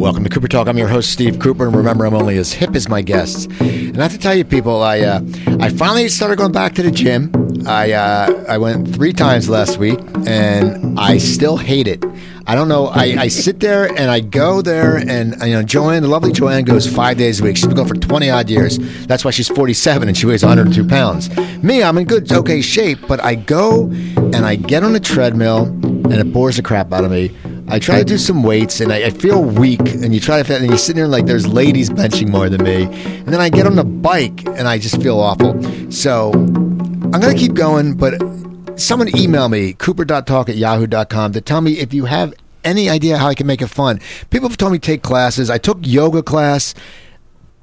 Welcome to Cooper Talk. I'm your host, Steve Cooper, and remember, I'm only as hip as my guests. And I have to tell you, people, I uh, I finally started going back to the gym. I uh, I went three times last week, and I still hate it. I don't know. I, I sit there and I go there, and you know, Joanne, the lovely Joanne, goes five days a week. She's been going for 20 odd years. That's why she's 47 and she weighs 102 pounds. Me, I'm in good, okay shape, but I go and I get on the treadmill, and it bores the crap out of me. I try to do some weights and I, I feel weak. And you try to, and you're sitting there like there's ladies benching more than me. And then I get on the bike and I just feel awful. So I'm going to keep going, but someone email me, cooper.talk at yahoo.com, to tell me if you have any idea how I can make it fun. People have told me take classes. I took yoga class.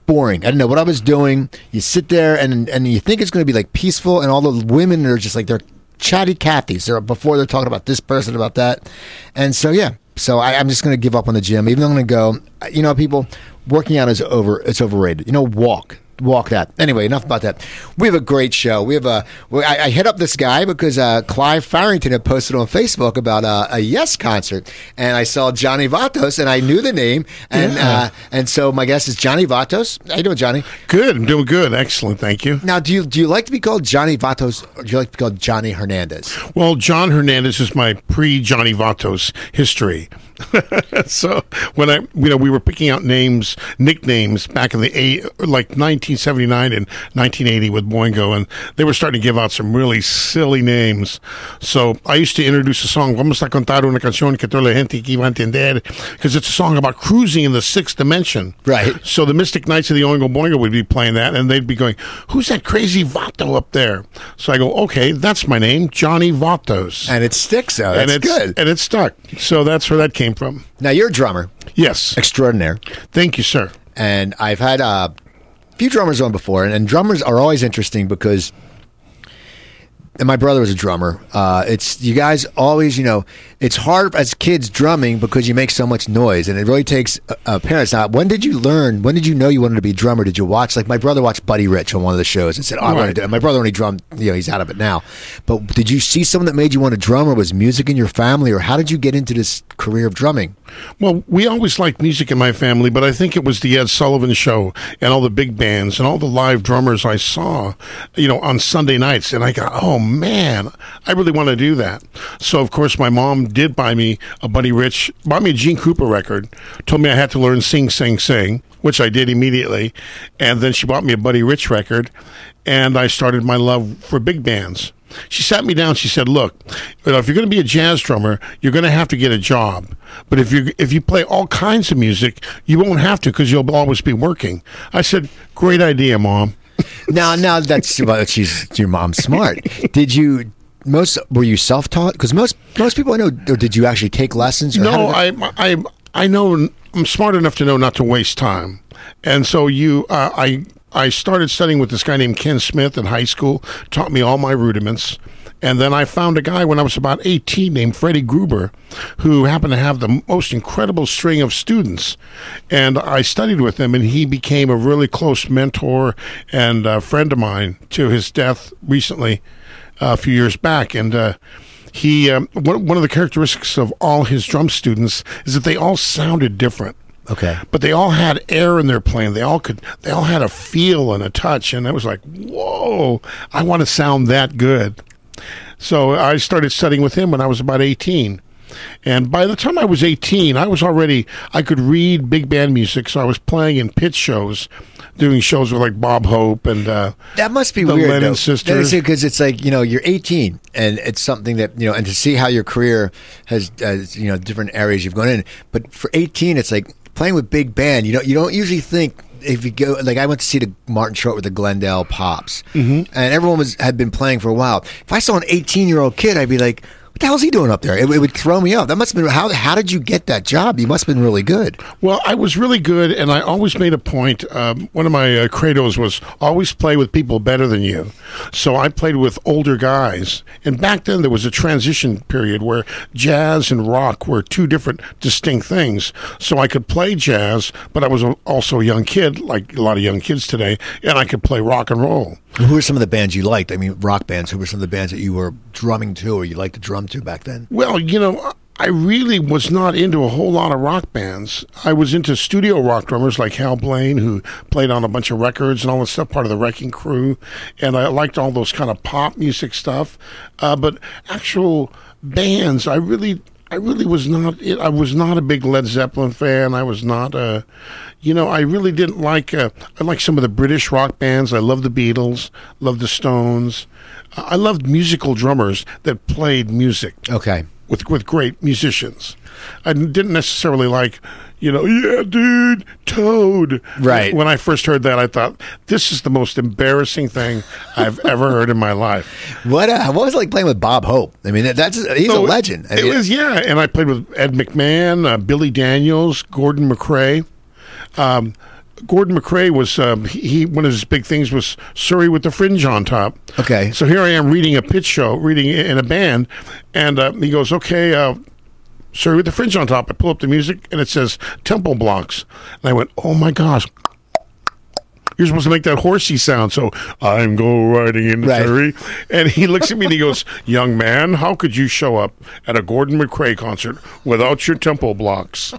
Boring. I didn't know what I was doing. You sit there and and you think it's going to be like peaceful, and all the women are just like they're chatty Cathys. They're before they're talking about this person about that, and so yeah. So I, I'm just going to give up on the gym. Even though I'm going to go. You know, people working out is over. It's overrated. You know, walk walk that. Anyway, enough about that. We have a great show. We have a. I hit up this guy because uh, Clive Farrington had posted on Facebook about uh, a Yes concert, and I saw Johnny Vatos, and I knew the name, and Yeah. uh, and so my guess is Johnny Vatos. How you doing, Johnny? Good. I'm doing good. Excellent. Thank you. Now, do you do you like to be called Johnny Vatos, or do you like to be called Johnny Hernandez? Well, John Hernandez is my pre Johnny Vatos history. so when I, you know, we were picking out names, nicknames back in the eight, like 1979 and 1980 with Boingo, and they were starting to give out some really silly names. So I used to introduce a song, Vamos a contar una canción que toda la gente va a entender, because it's a song about cruising in the sixth dimension. Right. So the Mystic Knights of the Oingo Boingo would be playing that, and they'd be going, "Who's that crazy Vato up there?" So I go, "Okay, that's my name, Johnny Vatos." And it sticks, though. That's and it's good. and it stuck. So that's where that came from. Now you're a drummer Yes, extraordinaire. thank you, sir. and I've had uh, a few drummers on before, and, and drummers are always interesting because. And my brother was a drummer. Uh, it's you guys always, you know, it's hard as kids drumming because you make so much noise, and it really takes uh, parents. Now, when did you learn? When did you know you wanted to be a drummer? Did you watch like my brother watched Buddy Rich on one of the shows and said, "Oh, I want to do." it." My brother only drummed, you know, he's out of it now. But did you see someone that made you want to drum, or was music in your family, or how did you get into this career of drumming? Well, we always liked music in my family, but I think it was the Ed Sullivan Show and all the big bands and all the live drummers I saw, you know, on Sunday nights. And I got, oh man, I really want to do that. So, of course, my mom did buy me a Buddy Rich, bought me a Gene Krupa record, told me I had to learn Sing, Sing, Sing, which I did immediately. And then she bought me a Buddy Rich record, and I started my love for big bands. She sat me down. She said, "Look, you know, if you're going to be a jazz drummer, you're going to have to get a job. But if you if you play all kinds of music, you won't have to because you'll always be working." I said, "Great idea, mom." Now, now that's well, she's your mom's smart. Did you most were you self taught? Because most most people I know, or did you actually take lessons? Or No, I I I know I'm smart enough to know not to waste time, and so you uh, I I started studying with this guy named Ken Smith in high school. Taught me all my rudiments. And then I found a guy when I was about 18 named Freddie Gruber, who happened to have the most incredible string of students. And I studied with him, and he became a really close mentor and a friend of mine to his death recently, uh, a few years back. And uh, he um, one, one of the characteristics of all his drum students is that they all sounded different okay. but they all had air in their playing they all could they all had a feel and a touch and i was like whoa i want to sound that good so i started studying with him when i was about 18 and by the time i was 18 i was already i could read big band music so i was playing in pit shows doing shows with like bob hope and uh, That must be The weird. Lennon sisters. because it's like you know you're 18, and it's something that you know, and to see how your career has, uh, you know, different areas you've gone in. But for 18, it's like playing with big band. You know, you don't usually think if you go like I went to see the Martin Short with the Glendale Pops, mm-hmm. and everyone was had been playing for a while. If I saw an 18 year old kid, I'd be like. What the hell's he doing up there? It, it would throw me off. That must have been how. How did you get that job? You must have been really good. Well, I was really good, and I always made a point. Um, one of my uh, credos was always play with people better than you. So I played with older guys, and back then there was a transition period where jazz and rock were two different, distinct things. So I could play jazz, but I was also a young kid, like a lot of young kids today, and I could play rock and roll. Who were some of the bands you liked? I mean, rock bands. Who were some of the bands that you were drumming to, or you liked to drum to back then? Well, you know, I really was not into a whole lot of rock bands. I was into studio rock drummers like Hal Blaine, who played on a bunch of records and all that stuff, part of the Wrecking Crew, and I liked all those kind of pop music stuff. Uh, but actual bands, I really. I really was not. I was not a big Led Zeppelin fan. I was not a, you know. I really didn't like. Uh, I like some of the British rock bands. I love the Beatles. Love the Stones. I loved musical drummers that played music Okay. with with great musicians. I didn't necessarily like, you know, yeah, dude, Toad. Right. When I first heard that, I thought this is the most embarrassing thing I've ever heard in my life. What uh, what was it like playing with Bob Hope? I mean, that's he's a So legend. I it was yeah, and I played with Ed McMahon, uh, Billy Daniels, Gordon MacRae. Um, Gordon MacRae was um, he, he one of his big things was Surrey with the fringe on top. Okay. So here I am reading a pitch show, reading in a band, and uh, he goes, "Okay, uh, Surrey with the fringe on top." I pull up the music, and it says Temple Blocks, and I went, "Oh my gosh." You're supposed to make that horsey sound, so I'm go riding in Right. Surrey. And he looks at me and he goes, "Young man, how could you show up at a Gordon MacRae concert without your temple blocks?"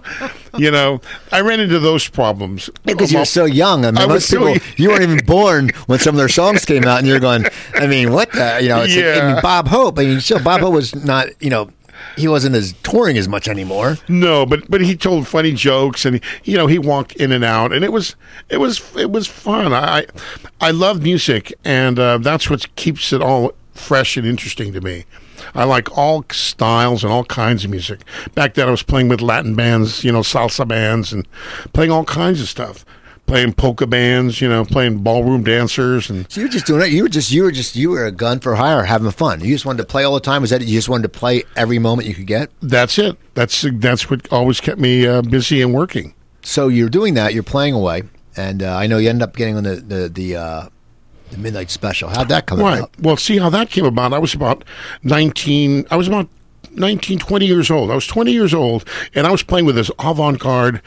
You know, I ran into those problems because you're so young. I mean, I was most people, so- you weren't even born when some of their songs came out, and you're going, I mean, what the, you know, it's like- I mean, Bob Hope, I mean, still, Bob Hope was not, you know, he wasn't as touring as much anymore. No, but but he told funny jokes, and you know he walked in and out, and it was it was it was fun. I I love music, and uh, that's what keeps it all fresh and interesting to me. I like all styles and all kinds of music. Back then, I was playing with Latin bands, you know, salsa bands, and playing all kinds of stuff. Playing polka bands, you know, playing ballroom dancers, and So you were just doing it. You were just, you were just, you were a gun for hire, having fun. You just wanted to play all the time. Was that you just wanted to play every moment you could get? that's it. That's that's what always kept me uh, busy and working. So you're doing that. You're playing away, and uh, I know you end up getting on the the the, uh, the midnight special. How'd that come Right. about? Well, see how that came about. I was about 19, I was about 19, 20 years old. I was 20 years old, and I was playing with this avant garde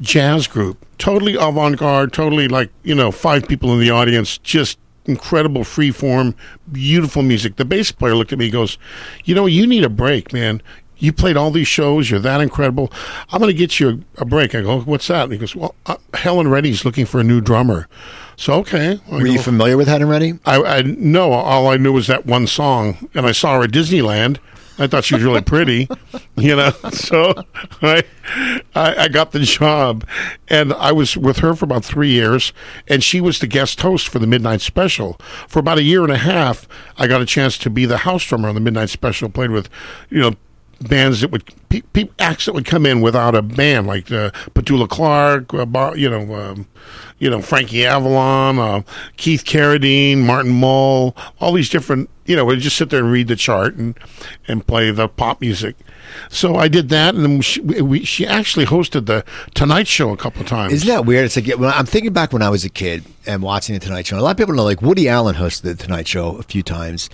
jazz group. Totally avant garde, totally like, you know, five people in the audience, just incredible free form, beautiful music. The bass player looked at me and goes, You know, you need a break, man. You played all these shows. You're that incredible. I'm going to get you a, a break. I go, What's that? And he goes, Well, uh, Helen Reddy's looking for a new drummer. So, okay. I Were you familiar with Helen Reddy? I, I no, all I knew was that one song, and I saw her at Disneyland. I thought she was really pretty, you know. So I, I, I got the job, and I was with her for about three years, and she was the guest host for the Midnight Special. For about a year and a half, I got a chance to be the house drummer on the Midnight Special. Played with, you know, bands that would pe- pe- acts that would come in without a band, like uh, Petula Clark, uh, you know, um, you know Frankie Avalon, uh, Keith Carradine, Martin Mull, all these different. You know, we'd just sit there and read the chart and and play the pop music. So I did that, and then she, we, she actually hosted the Tonight Show a couple of times. Isn't that weird? It's like I'm thinking back when I was a kid and watching the Tonight Show. A lot of people know, like Woody Allen hosted the Tonight Show a few times,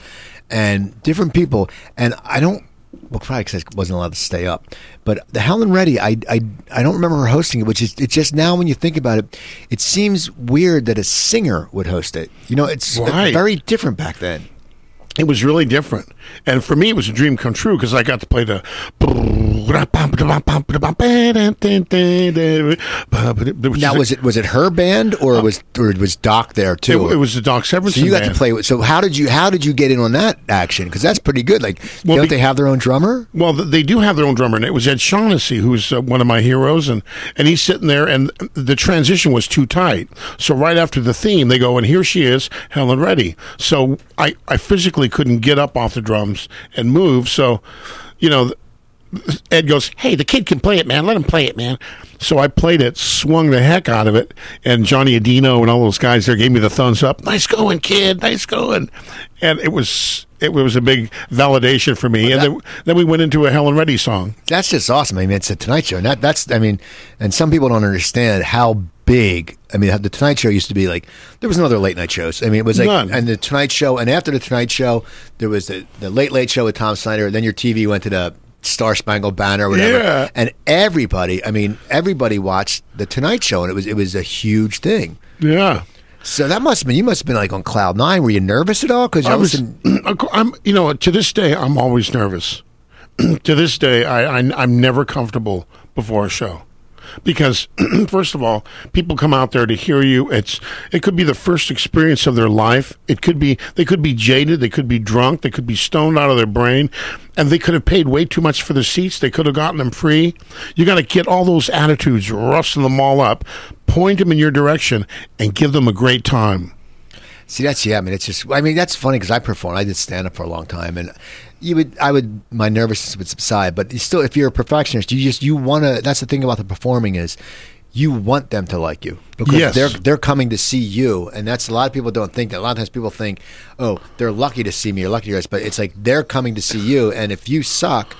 and different people. And I don't, well, probably because I wasn't allowed to stay up. But the Helen Reddy, I, I, I don't remember her hosting it. Which is, it's just now when you think about it, it seems weird that a singer would host it. You know, it's Right. very different back then. It was really different, and for me, it was a dream come true because I got to play the. Now, was it was it her band or was or was Doc there too? It, it was the Doc Severinsen So you got band. to play with. So how did you how did you get in on that action? Because that's pretty good. Like, Well, don't be- they have their own drummer? Well, they do have their own drummer, and it was Ed Shaughnessy, who's uh, one of my heroes, and and he's sitting there, and the transition was too tight. So right after the theme, they go, and here she is, Helen Reddy. So I I physically couldn't get up off the drums and move. So, you know. Ed goes, "Hey, the kid can play it, man. Let him play it, man." So I played it, swung the heck out of it, and Johnny Audino and all those guys there gave me the thumbs up. Nice going, kid. Nice going. And it was it was a big validation for me. and then, then we went into a Helen Reddy song. That's just awesome. I mean, it's a Tonight Show. And that that's I mean, and some people don't understand how big. I mean, the Tonight Show used to be like there was no other late night shows. I mean, it was like None. and the Tonight Show, and after the Tonight Show, there was the the Late Late Show with Tom Snyder. And then your TV went to the Star Spangled Banner, or whatever. Yeah. And everybody, I mean, everybody watched the Tonight Show, and it was it was a huge thing. Yeah. So that must have been you must have been like on cloud nine. Were you nervous at all? Because I was, listen, I'm, you know, to this day, I'm always nervous. to this day, I, I I'm never comfortable before a show because first of all people come out there to hear you it's it could be the first experience of their life it could be they could be jaded they could be drunk they could be stoned out of their brain and they could have paid way too much for the seats they could have gotten them free you got to get all those attitudes rustle them all up point them in your direction and give them a great time See, that's yeah. I mean, it's just. I mean, that's funny because I performed. I did stand up for a long time, and you would. I would. My nervousness would subside, but still, if you're a perfectionist, you just you want to. That's the thing about the performing is, you want them to like you because Yes. they're they're coming to see you, and that's a lot of people don't think that. A lot of times people think, oh, they're lucky to see me or lucky to us, but it's like they're coming to see you, and if you suck.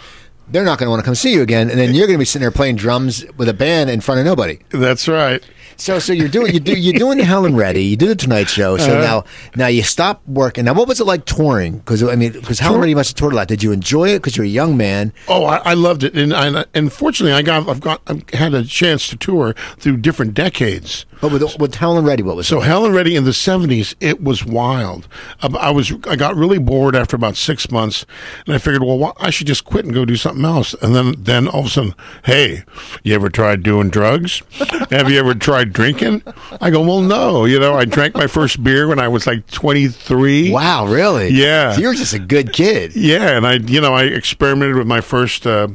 They're not going to want to come see you again, and then eh. you're going to be sitting there playing drums with a band in front of nobody. that's right So, so you're doing you do you're doing the Helen Reddy. You do the Tonight Show. So Uh-huh. now now you stop working. Now, what was it like touring? Because I mean, because Helen Tour- Reddy must have toured a lot. Did you enjoy it? Because you're a young man. Oh, I, I loved it, and I, and fortunately, I got I've got I've had a chance to tour through different decades. But with with Helen Reddy, what was So it? Helen Reddy in the seventies, it was wild. Um, I was I got really bored after about six months, and I figured, well, I should just quit and go do something else. And then then all of a sudden, hey, you ever tried doing drugs? Have you ever tried drinking? I go, well, no. You know, I drank my first beer when I was like twenty three. Wow, really? Yeah. So you're just a good kid. Yeah, and I, you know, I experimented with my first uh,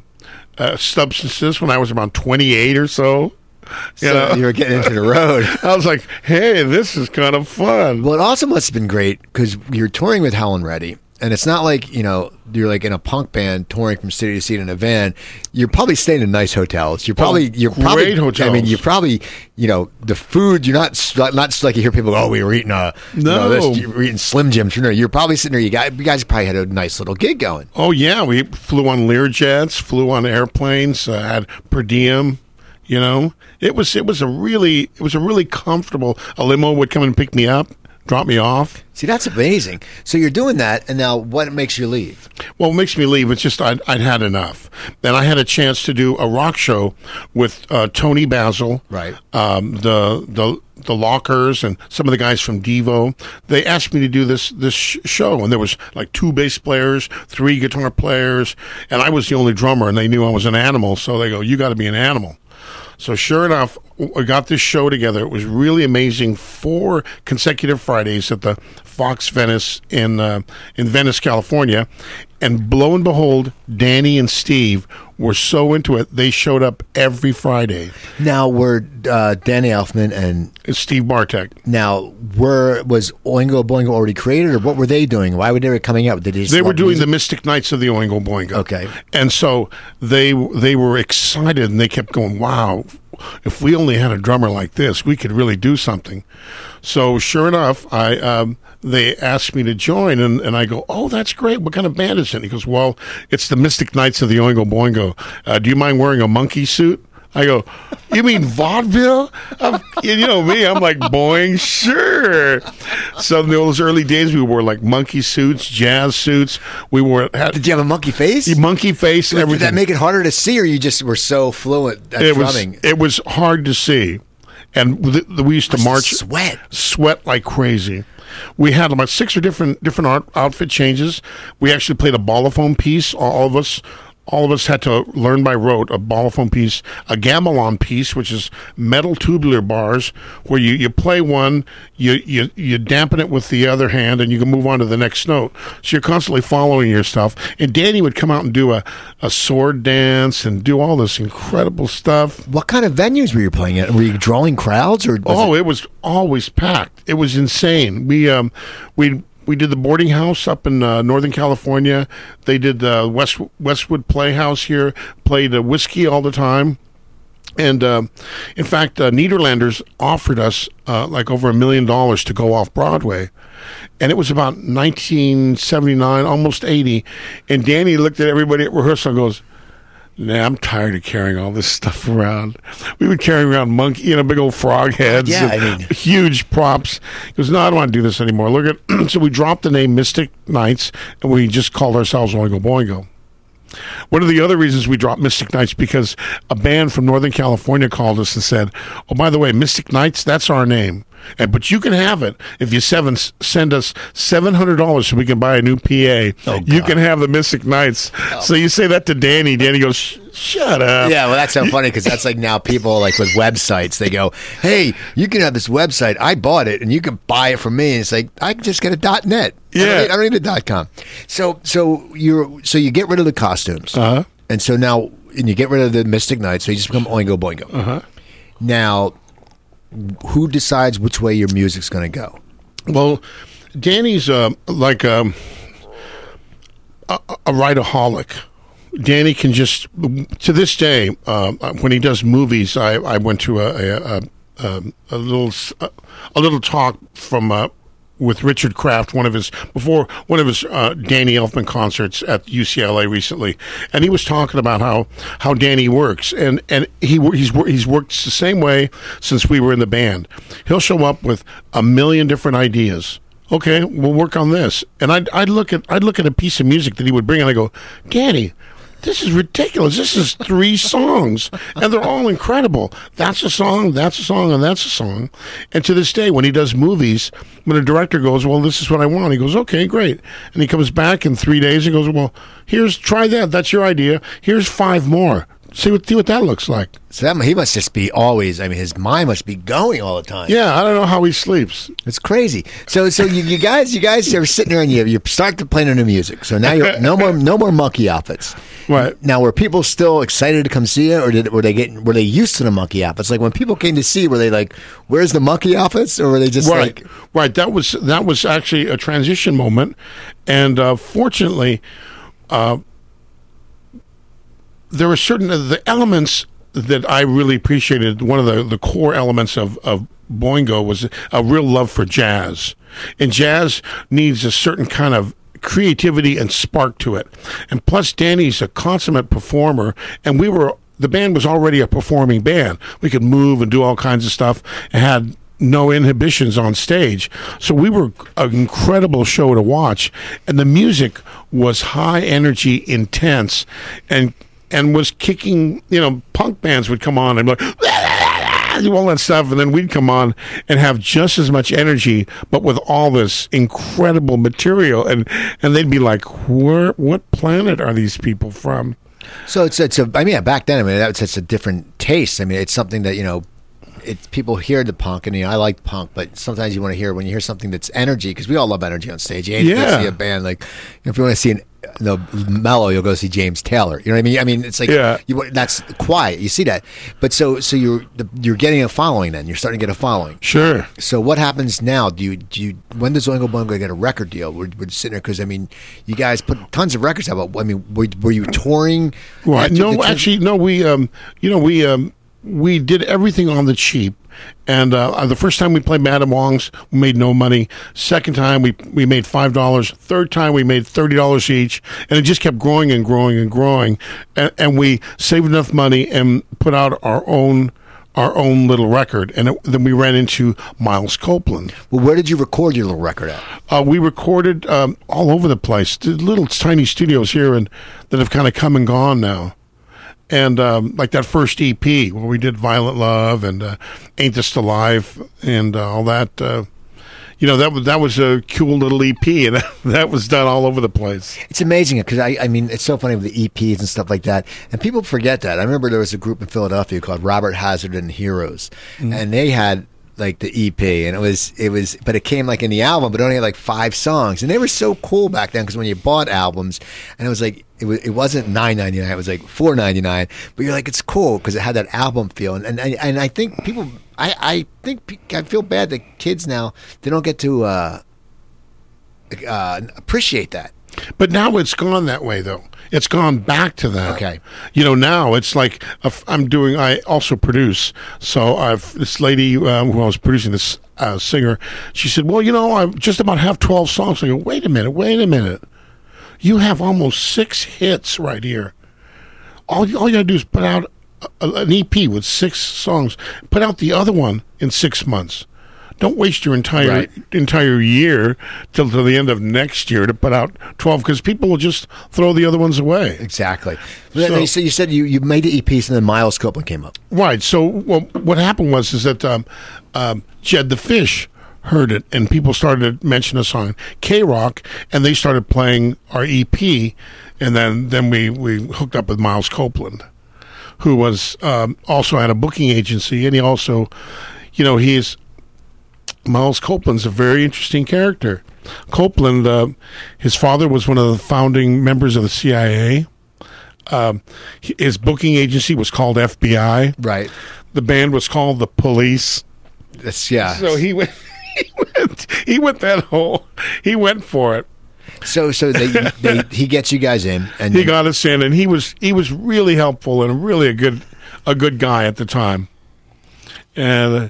uh, substances when I was around 28 or so. You So know, you were getting into the road. I was like, "Hey, this is kind of fun." Well, it also must have been great because you're touring with Helen Reddy, and it's not like you know you're like in a punk band touring from city to city in a van. You're probably staying in nice hotels. You're probably you're probably great hotels. I mean, you're probably you know the food. You're not not like you hear people go, "Oh, we were eating uh, you know, No. this, you were eating Slim Jims." You know, you're probably sitting there. You guys, you guys probably had a nice little gig going. Oh yeah, we flew on Learjets, flew on airplanes, uh, had per diem. You know, it was it was a really it was a really comfortable. A limo would come and pick me up, drop me off. See, that's amazing. So you're doing that, and now what makes you leave? Well, what makes me leave? It's just I'd, I'd had enough. Then I had a chance to do a rock show with uh, Toni Basil, Right. Um, the the the Lockers and some of the guys from Devo. They asked me to do this this sh- show, and there was like two bass players, three guitar players, and I was the only drummer. And they knew I was an animal, so they go, "You got to be an animal." So sure enough, we got this show together. It was really amazing. Four consecutive Fridays at the Fox Venice in uh, in Venice, California, and lo and behold, Danny and Steve were so into it they showed up every Friday. Now were uh, Danny Elfman and It's Steve Bartek. now were was Oingo Boingo already created, or what were they doing? Why were they coming out? Did they, They were doing the? Mystic Knights of the Oingo Boingo. Okay. and so they they were excited and they kept going, "Wow, if we only had a drummer like this, we could really do something." So sure enough, I um, they asked me to join, and, and I go, "Oh, that's great. What kind of band is it?" He goes, "Well, it's the Mystic Knights of the Oingo Boingo. Uh, do you mind wearing a monkey suit?" I go, you mean vaudeville? I'm, you know me, I'm like, boing, sure. So in those early days, we wore like monkey suits, jazz suits. We wore had Did you have a monkey face? monkey face, Did everything. that make it harder to see, or you just were so fluent at it was it was hard to see, and th- th- we used to march sweat. sweat like crazy. We had about six or different different art, outfit changes. We actually played a ballophone piece. All of us, all of us had to learn by rote a ballophone piece, a gamelan piece, which is metal tubular bars, where you, you play one, you, you you dampen it with the other hand, and you can move on to the next note. So you're constantly following your stuff. And Danny would come out and do a, a sword dance and do all this incredible stuff. What kind of venues were you playing at? Were you drawing crowds, or Oh, it, it was always packed. It was insane. We um we we did the boarding house up in uh, Northern California. They did the West Westwood Playhouse here. Played whiskey all the time. And uh, in fact, uh, Nederlanders offered us uh, like over a million dollars to go off Broadway. And it was about 1979, almost 80. And Danny looked at everybody at rehearsal and goes, Nah, I'm tired of carrying all this stuff around. We would carry around monkey, you know, big old frog heads, Yeah, and I mean- huge props. He goes, no, I don't want to do this anymore. Look at, so we dropped the name Mystic Knights, and we just called ourselves Oingo Boingo. One of the other reasons we dropped Mystic Knights because a band from Northern California called us and said, "Oh, by the way, Mystic Knights, that's our name." And but you can have it if you seven send us seven hundred dollars so we can buy a new PA. Oh, you can have the Mystic Knights. So you say that to Danny. Danny goes, "Shut up." Yeah, well, that's so funny because that's like now people like with websites. They go, "Hey, you can have this website. I bought it, and you can buy it from me." And it's like I can just get a .net. I don't Yeah. need- I don't need a dot .com. So, so you're so you get rid of the costumes, Uh-huh. and so now and you get rid of the Mystic Knights. So you just become Oingo Boingo. Uh-huh. Now, who decides which way your music's going to go? Well, Danny's uh, like um, a, a writeaholic. Danny can just to this day uh, when he does movies. I, I went to a a, a, a, a little a, a little talk from uh, with Richard Kraft, one of his before one of his uh, Danny Elfman concerts at UCLA recently, and he was talking about how how Danny works, and and he he's he's worked the same way since we were in the band. He'll show up with a million different ideas. Okay, we'll work on this, and I'd I'd look at I'd look at a piece of music that he would bring, and I go, Danny. This is ridiculous. This is three songs, and they're all incredible. That's a song, that's a song, and that's a song. And to this day, when he does movies, when a director goes, "Well, this is what I want," he goes, "Okay, great," and he comes back in three days and goes, "Well, here's try that. That's your idea. Here's five more. See what see what that looks like." So that, he must just be always. I mean, his mind must be going all the time. Yeah, I don't know how he sleeps. It's crazy. So, so you, you guys, you guys are sitting there and you you start to play the new music. So now you're no more no more monkey outfits. Right. Now, were people still excited to come see you, or did were they getting were they used to the monkey outfits? Like when people came to see, were they like, "Where's the monkey outfits?" Or were they just right, like, right. That was that was actually a transition moment, and uh, fortunately, uh, there were certain the elements that I really appreciated. One of the, the core elements of of Boingo was a real love for jazz, and jazz needs a certain kind of creativity and spark to it. And plus, Danny's a consummate performer, and we were the band was already a performing band. We could move and do all kinds of stuff, and had no inhibitions on stage. So we were an incredible show to watch, and the music was high energy, intense, and and was kicking. You know, punk bands would come on and be like. do all that stuff, and then we'd come on and have just as much energy, but with all this incredible material, and and they'd be like, "Where? What planet are these people from?" so it's it's a. I mean, back then, I mean, that's it's a different taste. I mean, it's something that you know. It's people hear the punk, and you know I like punk, but sometimes you want to hear when you hear something that's energy because we all love energy on stage. Yeah you Yeah. see a band like if you want to see an the mellow, you'll go see James Taylor. You know what I mean? I mean, it's like Yeah. you that's quiet. You see that, but so so you're you're getting a following. Then you're starting to get a following. Sure. So what happens now? Do you do you when does Oingo Boingo get a record deal? We're, we're sitting there because I mean, you guys put tons of records out. But I mean, were, were you touring? Right. No, actually, no. We, um, you know, we, um, we did everything on the cheap. And uh, the first time we played Madame Wong's, we made no money. Second time, we we made five dollars. Third time, we made thirty dollars each, and it just kept growing and growing and growing. And, and we saved enough money and put out our own our own little record. And it, then we ran into Miles Copeland. Well, where did you record your little record at? Uh, we recorded um, all over the place. Little tiny studios here and that have kind of come and gone now. And um, like that first EP where we did "Violent Love" and uh, "Ain't This the Life" and uh, all that. Uh, you know that was that was a cool little EP, and that was done all over the place. It's amazing because I, I mean, it's so funny with the EPs and stuff like that, and people forget that. I remember there was a group in Philadelphia called Robert Hazard and Heroes, and they had like the EP, and it was it was, but it came like in the album, but only had like five songs, and they were so cool back then because when you bought albums, and it was like it was it wasn't nine ninety nine, it was like four ninety nine, but you're like it's cool because it had that album feel, and and and I think people, I I think I feel bad that kids now they don't get to. uh uh, appreciate that. But now it's gone that way, though. It's gone back to that. Okay. You know, now it's like I'm doing. I also produce. So I've this lady um, who I was producing this uh, singer. She said, "Well, you know, I just about have twelve songs." I go, "Wait a minute, wait a minute. You have almost six hits right here. All all you gotta do is put out a, an EP with six songs. Put out the other one in six months." don't waste your entire Right. entire year till to the end of next year to put out twelve because people will just throw the other ones away. Exactly. So- So, you said you, you made the EPs and then Miles Copeland came up. Right. So well, what happened was is that um, um, Jed the Fish heard it, and people started to mention us on KROQ, and they started playing our EP, and then then we we hooked up with Miles Copeland, who was um, also had a booking agency, and he also, you know, he's Miles Copeland's a very interesting character. Copeland, uh, his father was one of the founding members of the CIA. Um, his booking agency was called FBI. Right. The band was called the Police. That's, yeah. So he went. He went. He went that whole. He went for it. So so they, they he gets you guys in and He then- got us in, and he was he was really helpful and really a good a good guy at the time. And uh,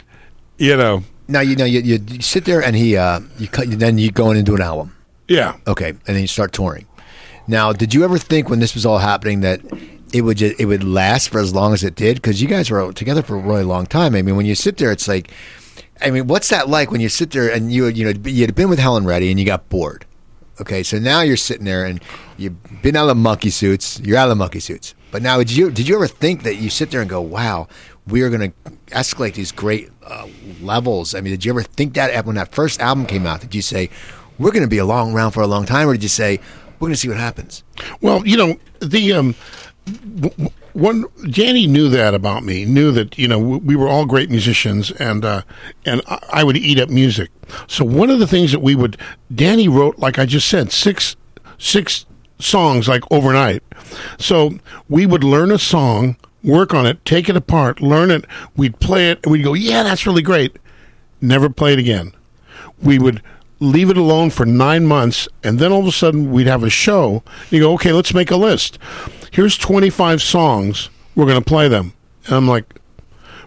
you know, now you know you, you, you sit there and he uh you cut then you go in and do an album. yeah. Okay, and then you start touring. Now, did you ever think when this was all happening that it would just, it would last for as long as it did? Because you guys were together for a really long time. I mean, when you sit there, it's like, I mean, what's that like when you sit there and you you know you had been with Helen Reddy and you got bored? Okay, so now you're sitting there and you've been out of monkey suits. You're out of monkey suits. But now, did you did you ever think that you sit there and go, "Wow, we are going to escalate these great uh, levels"? I mean, did you ever think that when that first album came out? Did you say, "We're going to be a long round for a long time," or did you say, "We're going to see what happens"? Well, you know the um, w- w- one Danny knew that about me. Knew that you know we were all great musicians, and uh, and I, would eat up music. So one of the things that we would Danny wrote, like I just said, six six songs like overnight. So we would learn a song, work on it, take it apart, learn it. We'd play it, and we'd go, "Yeah, that's really great." Never play it again we would leave it alone for nine months, and then all of a sudden we'd have a show. You go, okay, let's make a list. Here's 25 songs. We're going to play them. And I'm like,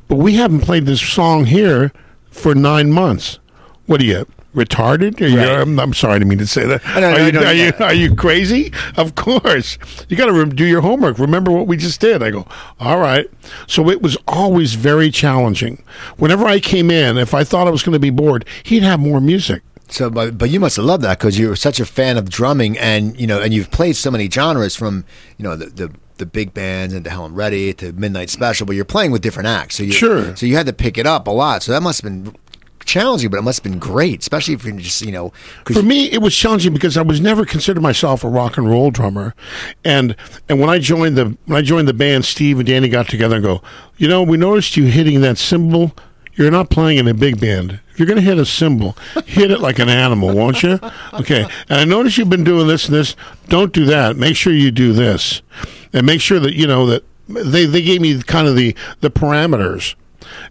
but we haven't played this song here for nine months. What are you retarded? Are you. I'm, I'm sorry, I didn't mean to say that. no, no, are, you, no, are, you, are you crazy? Of course. You got to re- do your homework. Remember what we just did. I go, all right. So it was always very challenging. Whenever I came in, if I thought I was going to be bored, he'd have more music. So, but, but you must have loved that because you were such a fan of drumming, and you know, and you've played so many genres from you know the the, the big bands and to Helen Reddy to Midnight Special, but you're playing with different acts. So you, Sure. So you had to pick it up a lot. So that must have been challenging, but it must have been great, especially if you're just you know. For me, it was challenging because I was never considered myself a rock and roll drummer, and and when I joined the when I joined the band, Steve and Danny got together and go, you know, we noticed you hitting that cymbal. You're not playing in a big band. If you're going to hit a cymbal, hit it like an animal, won't you? Okay. And I notice you've been doing this and this. Don't do that. Make sure you do this, and make sure that you know that they they gave me kind of the the parameters.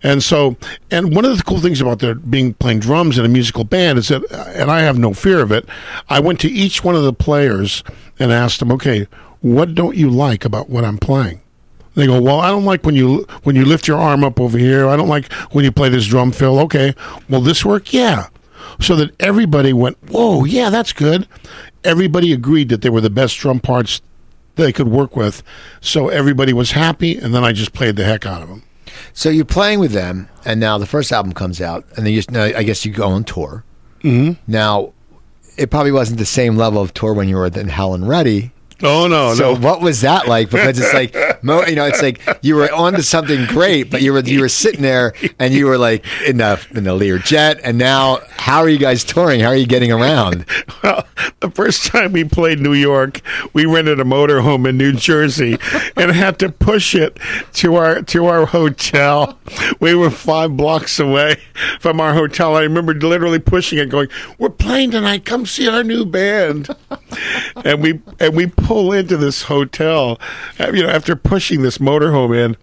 And so, and one of the cool things about there being playing drums in a musical band is that, and I have no fear of it. I went to each one of the players and asked them, "Okay, what don't you like about what I'm playing?" They go, "Well, I don't like when you when you lift your arm up over here. I don't like when you play this drum fill." Okay, will this work? Yeah. So that everybody went, "Whoa, yeah, that's good." Everybody agreed that they were the best drum parts they could work with. So everybody was happy, and then I just played the heck out of them. So you're playing with them, and now the first album comes out, and then you just, now I guess you go on tour. Mm-hmm. Now, it probably wasn't the same level of tour when you were in Helen Reddy. Oh no, no. So no. what was that like? Because it's like, mo- you know, it's like you were onto something great, but you were you were sitting there and you were like in the in the Lear jet, and now how are you guys touring? How are you getting around? Well, the first time we played New York, we rented a motorhome in New Jersey and had to push it to our to our hotel. We were five blocks away from our hotel. I remember literally pushing it, going, "We're playing tonight. Come see our new band." And we and we pull into this hotel, uh, you know, after pushing this motorhome in,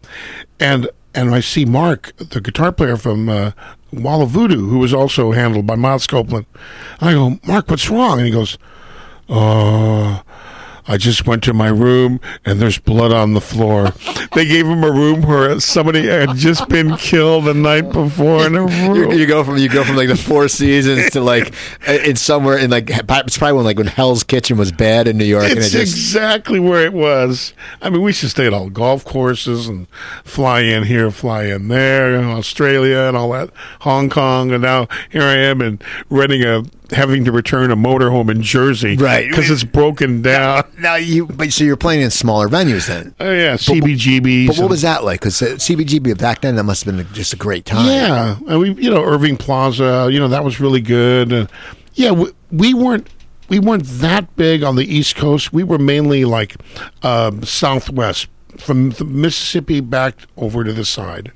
and and I see Mark, the guitar player from uh, Wall of Voodoo, who was also handled by Miles Copeland. I go, Mark, what's wrong? And he goes, uh, I just went to my room and there's blood on the floor. they gave him a room where somebody had just been killed the night before in a room. You, you go from you go from like the Four Seasons to like in somewhere in like it's probably when like when Hell's Kitchen was bad in New York. It's and it just, exactly where it was. I mean, we should stay at all golf courses and fly in here, fly in there, Australia and all that, Hong Kong, and now here I am and renting a having to return a motorhome in Jersey, Right. Because it's broken down. now you but so you're playing in smaller venues then. Oh yeah, CBGBs. But what was that like? Because CBGB back then that must have been just a great time. Yeah, and we, you know, Irving Plaza, you know, that was really good. And yeah, we, we weren't we weren't that big on the East Coast. We were mainly like uh, Southwest, from the Mississippi back over to the side,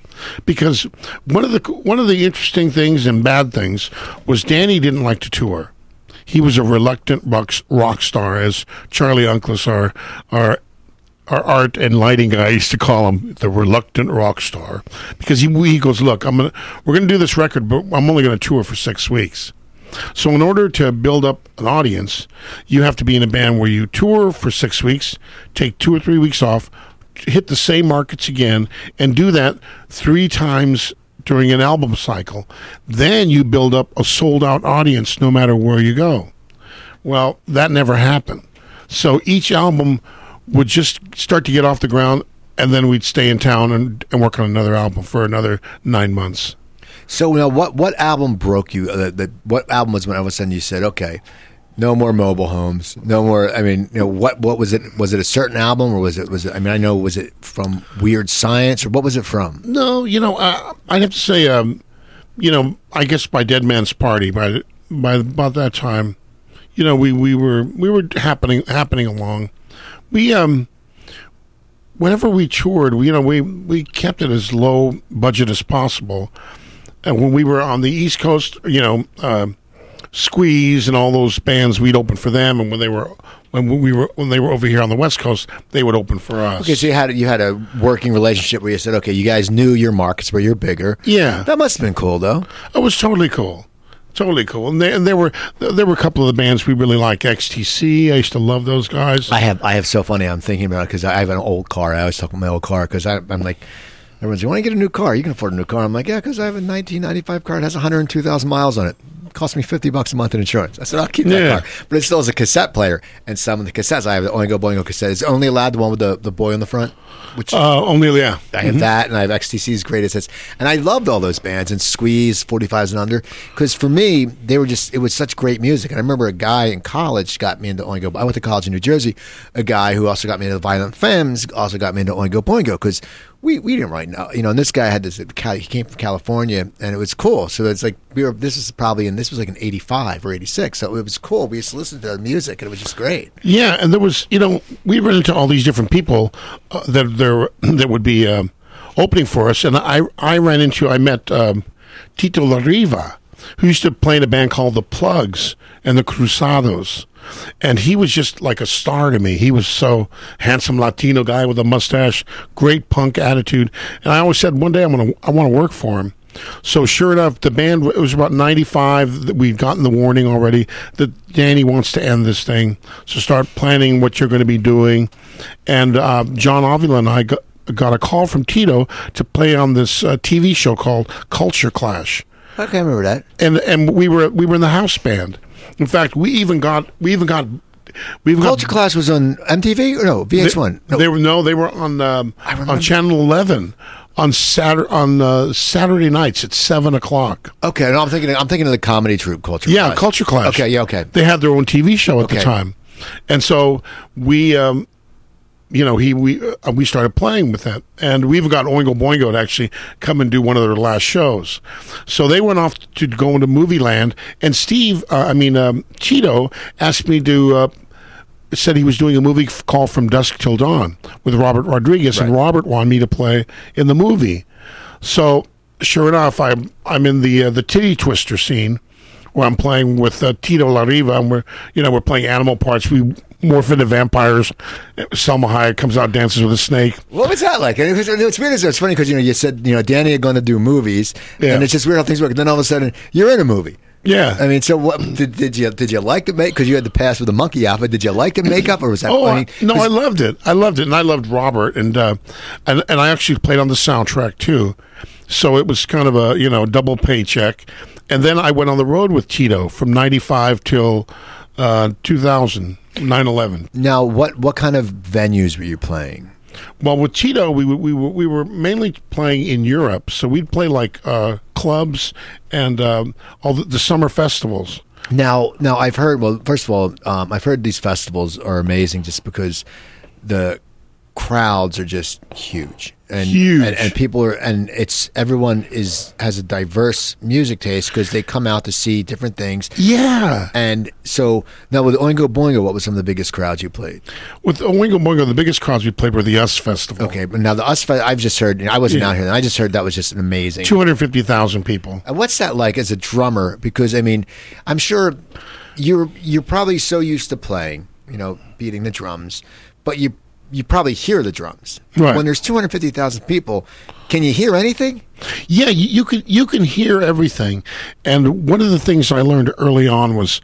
because one of the one of the interesting things and bad things was Danny didn't like to tour. He was a reluctant rock, rock star, as Charlie Unclus, our our our art and lighting guy used to call him the reluctant rock star because he, he goes, look, I'm gonna we're gonna do this record, but I'm only gonna tour for six weeks. So in order to build up an audience, you have to be in a band where you tour for six weeks, take two or three weeks off, hit the same markets again, and do that three times during an album cycle. Then you build up a sold out audience no matter where you go. Well, that never happened. So each album would just start to get off the ground, and then we'd stay in town and, and work on another album for another nine months. So now, what what album broke you? Uh, what album was when all of a sudden you said, "Okay, no more mobile homes, no more"? I mean, you know, what what was it? Was it a certain album, or was it was it? I mean, I know was it from Weird Science, or what was it from? No, you know, uh, I'd have to say, um, you know, I guess by Dead Man's Party, by by about that time, you know, we, we were we were happening happening along. We um, whenever we toured, we, you know, we we kept it as low budget as possible. And when we were on the East Coast, you know, uh, Squeeze and all those bands, we'd open for them, and when they were when we were when they were over here on the West Coast, they would open for us. Okay, so you had you had a working relationship where you said, "Okay, you guys knew your markets where you're bigger." Yeah. that must have been cool, though. It was totally cool, totally cool. And, they, and there were there were a couple of the bands we really like. XTC, I used to love those guys. I have I have so funny. I'm thinking about it because I have an old car. I always talk about my old car because I'm like. Everyone's like, "You want to get a new car? You can afford a new car." I'm like, "Yeah, because I have a 1995 car. It has 102,000 miles on it. it. Cost me 50 bucks a month in insurance." I said, "I'll keep that Yeah. car." But it still has a cassette player, and some of the cassettes I have the Oingo Boingo cassette. It's only allowed the one with the, the boy on the front, which uh, only yeah. I have that, and I have XTC's greatest hits, and I loved all those bands and Squeeze, 45s and under, because for me they were just it was such great music. And I remember a guy in college got me into Oingo. I went to college in New Jersey. A guy who also got me into the Violent Femmes also got me into Oingo Boingo because we we didn't write know, you know. And this guy had this. He came from California, and it was cool. So it's like we were. This is probably and this was like an '85 or '86. So it was cool. We used to listen to the music, and it was just great. Yeah, and there was you know we ran into all these different people uh, that there that would be um, opening for us, and I I ran into I met um, Tito Larriva, who used to play in a band called the Plugs and the Cruzados. And he was just like a star to me. He was so handsome Latino guy with a mustache, great punk attitude. And I always said one day I'm gonna I want to work for him. So sure enough, the band it was about ninety five. that We'd gotten the warning already that Danny wants to end this thing. So start planning what you're going to be doing. And uh, John Avila and I got, got a call from Tito to play on this uh, TV show called Culture Clash Okay, I remember that. and and we were we were in the house band. In fact, we even got we even got we even got. Culture got, Class was on MTV or no VH1. No, They were no, they were on um, on Channel Eleven on Saturday on uh, Saturday nights at seven o'clock. Okay, no, I'm thinking. I'm thinking of the comedy troupe culture. Class. Yeah, Clash. Culture Clash. Okay, yeah, okay. They had their own TV show at the time, and so we, um, you know, he we uh, we started playing with that, and we even got Oingo Boingo to actually come and do one of their last shows. So they went off to go into movie land, and Steve, uh, I mean um, Cheeto, asked me to. Uh, Said he was doing a movie called From Dusk Till Dawn with Robert Rodriguez, and Robert wanted me to play in the movie. So sure enough, I'm I'm in the uh, the titty twister scene where I'm playing with uh, Tito Larriva, and we're you know we're playing animal parts. We morph into vampires. Salma Hayek comes out dances with a snake. What was that like? And it was, it's weird. It's funny because you know you said you know Danny are going to do movies, Yeah. and it's just weird how things work. And then all of a sudden you're in a movie. Yeah. I mean, so what did, did you did you like the make? Because you had the pass with the monkey outfit. Did you like the makeup, or was that? Oh I mean, I- no, I loved it. I loved it, and I loved Robert, and uh, and and I actually played on the soundtrack too. So it was kind of a you know double paycheck, and then I went on the road with Tito from '95 till uh, 2000, 9/11. now what what kind of venues were you playing? Well, with Tito, we we were we were mainly playing in Europe, so we'd play like uh, clubs and um, all the, the summer festivals. Now, now I've heard. Well, first of all, um, I've heard these festivals are amazing just because the crowds are just huge and Huge. and, and people are and it's everyone is has a diverse music taste because they come out to see different things. Yeah, And so now with Oingo Boingo, what was some of the biggest crowds you played? with Oingo Boingo, the biggest crowds we played were the US Festival. Okay, but now the Us Fe- I've just heard. I wasn't Yeah. out here, and I just heard that was just amazing. two hundred fifty thousand people. And what's that like as a drummer? Because I mean, I'm sure you're you're probably so used to playing, you know, beating the drums, but you you probably hear the drums. Right. When there's 250,000 people, can you hear anything? Yeah, you, you can you can hear everything, and one of the things I learned early on was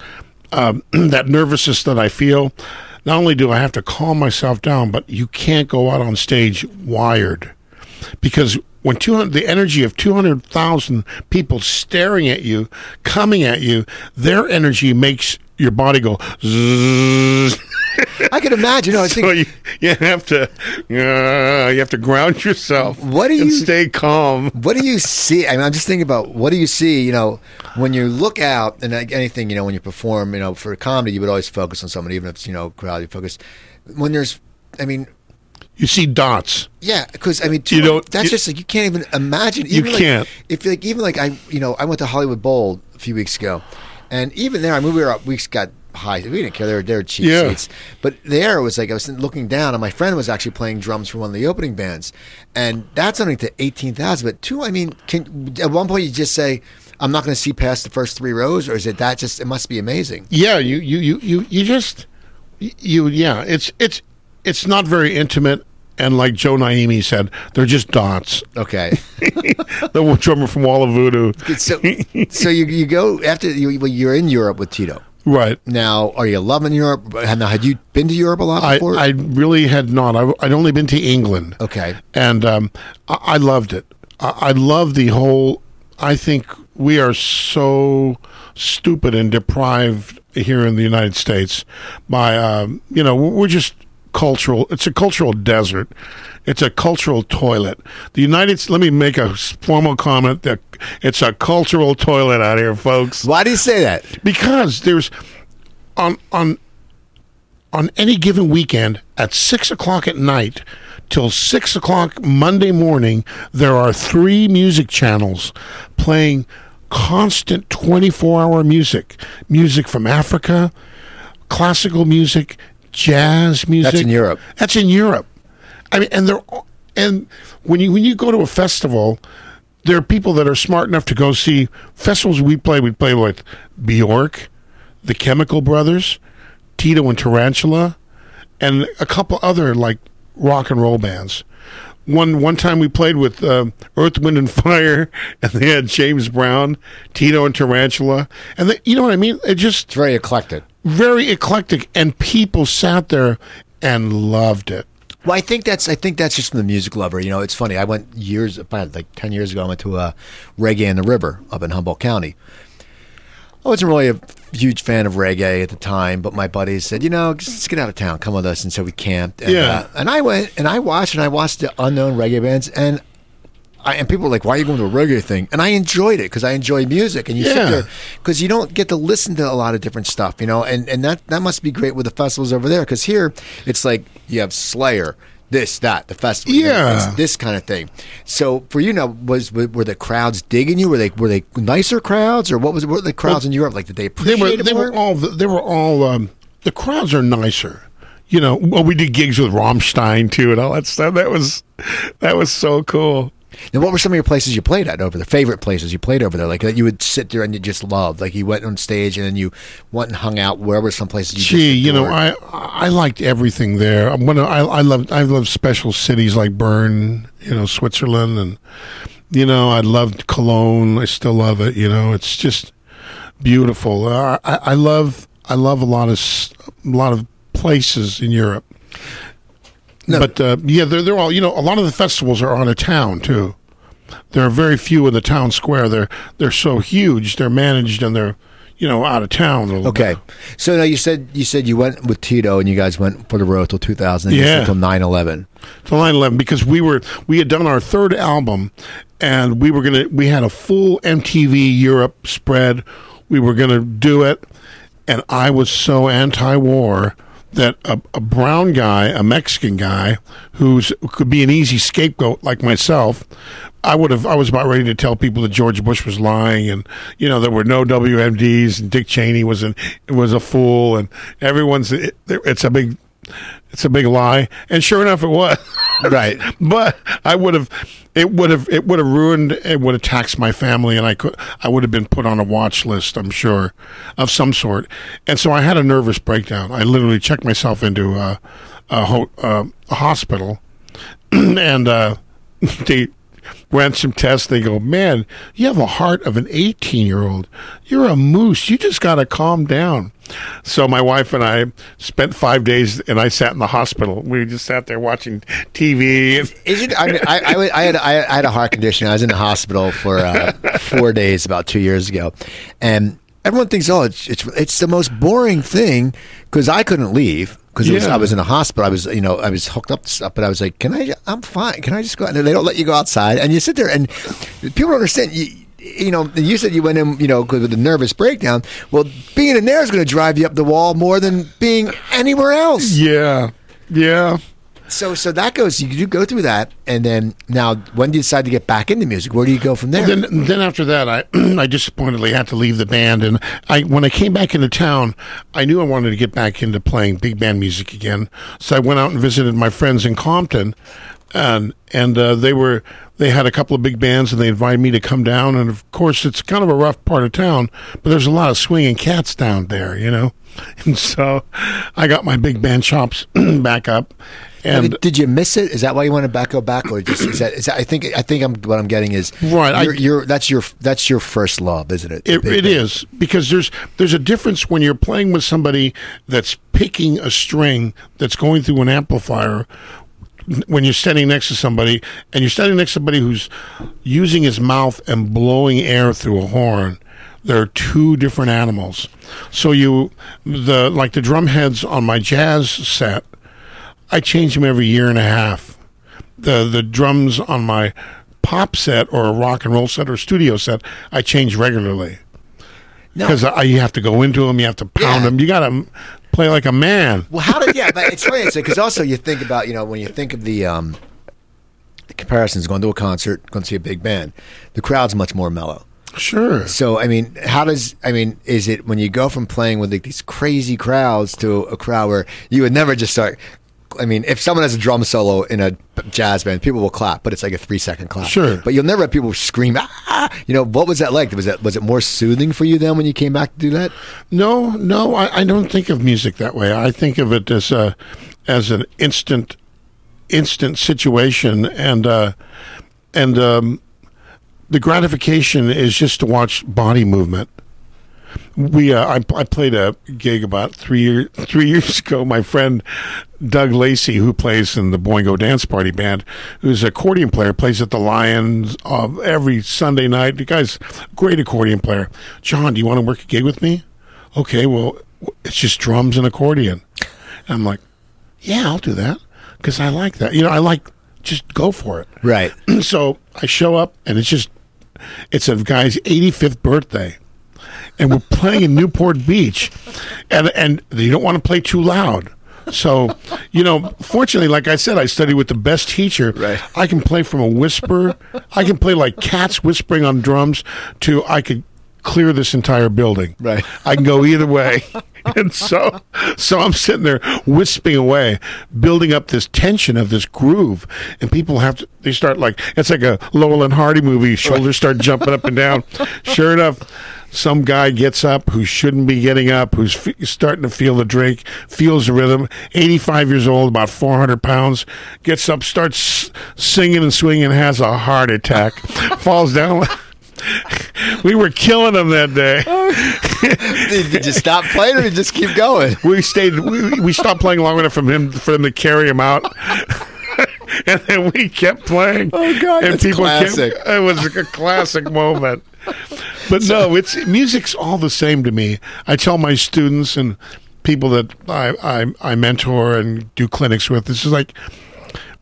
um, that nervousness that I feel. Not only do I have to calm myself down, but you can't go out on stage wired because when 200, the energy of 200,000 people staring at you, coming at you, their energy makes your body go zzz. I can imagine. You know, I so you, you have to uh, you have to ground yourself What do and you- stay calm what do you see? I mean, I'm just thinking about what do you see? You know, when you look out and like anything, you know, when you perform, you know, for comedy, you would always focus on someone, even if it's you know crowd. You focus when there's. I mean, you see dots Yeah, because I mean, You don't- that's you- just like you can't even imagine. You Even like, can't. If like even like I, you know, I went to Hollywood Bowl a few weeks ago, and even there, I mean, we were up, we got high. We didn't care. They were they were cheap Yeah. seats, but there it was like I was looking down, and my friend was actually playing drums for one of the opening bands, and that's only to eighteen thousand. But two, I mean, can at one point you just say. I'm not going to see past the first three rows, or is it that just? It must be amazing. Yeah, you you you you, you just you yeah, it's it's it's not very intimate and like Joe Nanini said, they're just dots. Okay, the drummer from Wall of Voodoo. so so you you go after you well, you're in Europe with Tito. Right. Now, are you loving Europe? Now, had you been to Europe a lot I, before? I really had not. I, I'd only been to England. okay. and um, I, I loved it. I, I love the whole. I think we are so stupid and deprived here in the United States by, um, you know, we're just cultural. It's a cultural desert. It's a cultural toilet. The United. Let me make a formal comment that it's a cultural toilet out here, folks Why do you say that? because there's on on on any given weekend at six o'clock at night till six o'clock Monday morning, there are three music channels playing constant twenty four hour music, music from Africa, classical music, jazz music. That's in Europe. That's in Europe. I mean, and they're and when you when you go to a festival, there are people that are smart enough to go see festivals. We play. We play with Bjork, the Chemical Brothers, Tito and Tarantula, and a couple other like rock and roll bands. One one time we played with uh, Earth, Wind and Fire, and they had James Brown, Tito and Tarantula, and they, you know what I mean. It just It's very eclectic. Very eclectic, and people sat there and loved it. Well, I think that's I think that's just from the music lover. You know, it's funny. I went years, about like ten years ago. I went to a reggae in the river up in Humboldt County. I wasn't really a huge fan of reggae at the time, but my buddies said, you know, just let's get out of town, come with us, and so we camped. And, Yeah. uh, and I went and I watched and I watched the unknown reggae bands, and I, and people were like, "Why are you going to a reggae thing?" And I enjoyed it because I enjoy music, and you sit there because you don't get to listen to a lot of different stuff, you know, and and that that must be great with the festivals over there because here it's like you have Slayer. This, that, the festival, Yeah. it's this kind of thing. So for you now, was were the crowds digging you? Were they were they nicer crowds, or what was were the crowds in Europe like? Did they They were it they more? were all they were all um, the crowds are nicer. You know, well, we did gigs with Rammstein too, and all that stuff. That was that was so cool. And what were some of your places you played at over there? Favorite places you played over there, like that you would sit there and you just loved, like you went on stage and then you went and hung out. Where were some places you? Gee, just you know. I I liked everything there. I'm gonna, I I love I love special cities like Bern, you know, Switzerland, and you know, I loved Cologne. I still love it. You know, it's just beautiful. I, I love I love a lot of a lot of places in Europe. No. But uh, yeah, they're they're all you know. A lot of the festivals are on a town too. There are very few in the town square. They're they're so huge. They're managed and they're you know out of town. Okay, so now you said you said you went with Tito and you guys went for the road till 2000. and Yeah. till 9/11. to 9/11 because we were we had done our third album and we were gonna we had a full MTV Europe spread. We were gonna do it, and I was so anti-war that a, a brown guy, a Mexican guy, who could be an easy scapegoat like myself. I would have. I was about ready to tell people that George Bush was lying, and you know there were no WMDs, and Dick Cheney was an was a fool, and everyone's. It, it's a big, it's a big lie, and sure enough, it was. Right. but I would have, it would have, it would have ruined, it would have taxed my family, and I could, I would have been put on a watch list, I'm sure, of some sort. And so I had a nervous breakdown. I literally checked myself into a, a, ho- uh, a hospital, and uh, they ran some tests. They go, man, you have a heart of an 18 year old. You're a moose. You just got to calm down. So my wife and I spent five days, and I sat in the hospital. We just sat there watching TV. Is it? I mean, I, I, I had I had a heart condition. I was in the hospital for uh, four days about two years ago, and everyone thinks, oh, it's it's, it's the most boring thing because I couldn't leave because Yeah. I was in a hospital. I was you know I was hooked up to stuff, but I was like, can I? I'm fine. Can I just go? out? And they don't let you go outside, and you sit there, and people don't understand. You, you know, you said you went in, you know, with a nervous breakdown. Well, being in there is going to drive you up the wall more than being anywhere else. yeah, yeah. So, so that goes. You do go through that, and then now, when do you decide to get back into music? Where do you go from there? Then, then after that, I I disappointedly had to leave the band, and I when I came back into town, I knew I wanted to get back into playing big band music again. So I went out and visited my friends in Compton, and and uh, they were they had a couple of big bands, and they invited me to come down. And of course, it's kind of a rough part of town, but there's a lot of swinging cats down there, you know. And so I got my big band chops back up, and did, did you miss it? Is that why you want to back go back, or just is that? Is that I think I think I'm what I'm getting is Right, You're, you're that's your that's your first love, isn't it? It, it is because there's there's a difference when you're playing with somebody that's picking a string that's going through an amplifier when you're standing next to somebody and you're standing next to somebody who's using his mouth and blowing air through a horn there are two different animals so you the like the drum heads on my jazz set i change them every year and a half the the drums on my pop set or a rock and roll set or studio set I change regularly No. because I you have to go into them, you have to pound Yeah. them, you got to play like a man. Well, how did yeah? But it's funny because also you think about you know when you think of the um, the comparisons going to a concert, going to see a big band, the crowd's much more mellow. Sure. So I mean, how does I mean? Is it when you go from playing with like these crazy crowds to a crowd where you would never just start? I mean, if someone has a drum solo in a jazz band, people will clap, but it's like a three second clap. Sure. but you'll never have people scream. Ah! You know, what was that like? Was that was it more soothing for you then when you came back to do that? No, no, I, I don't think of music that way. I think of it as a as an instant instant situation and uh and um the gratification is just to watch body movement. We uh, I, I played a gig about three year, three years ago. My friend Doug Lacey, who plays in the Boingo Dance Party Band, who's an accordion player, plays at the Lions uh, every Sunday night. The guy's great accordion player. John, do you want to work a gig with me? Okay, well, it's just drums and accordion. And I'm like, yeah, I'll do that because I like that. You know, I like just go for it. Right. so I show up and it's just it's a guy's 85th birthday and we're playing in Newport Beach and and you don't want to play too loud. So, you know, fortunately, like I said, I study with the best teacher. Right. I can play from a whisper. I can play like cats whispering on drums to I could clear this entire building. Right. I can go either way. And so, so I'm sitting there wisping away, building up this tension of this groove, and people have to. They start like it's like a Laurel and Hardy movie. Shoulders start jumping up and down. Sure enough, some guy gets up who shouldn't be getting up, who's f- starting to feel the drink, feels the rhythm. 85 years old, about 400 pounds, gets up, starts singing and swinging, has a heart attack, falls down. we were killing them that day. did, did you stop playing or did you just keep going? We stayed. We, we stopped playing long enough for him for them to carry him out. and then we kept playing. Oh, God, And people classic. kept. It was a classic moment. But no, it's music's all the same to me. I tell my students and people that I I, I mentor and do clinics with. This is like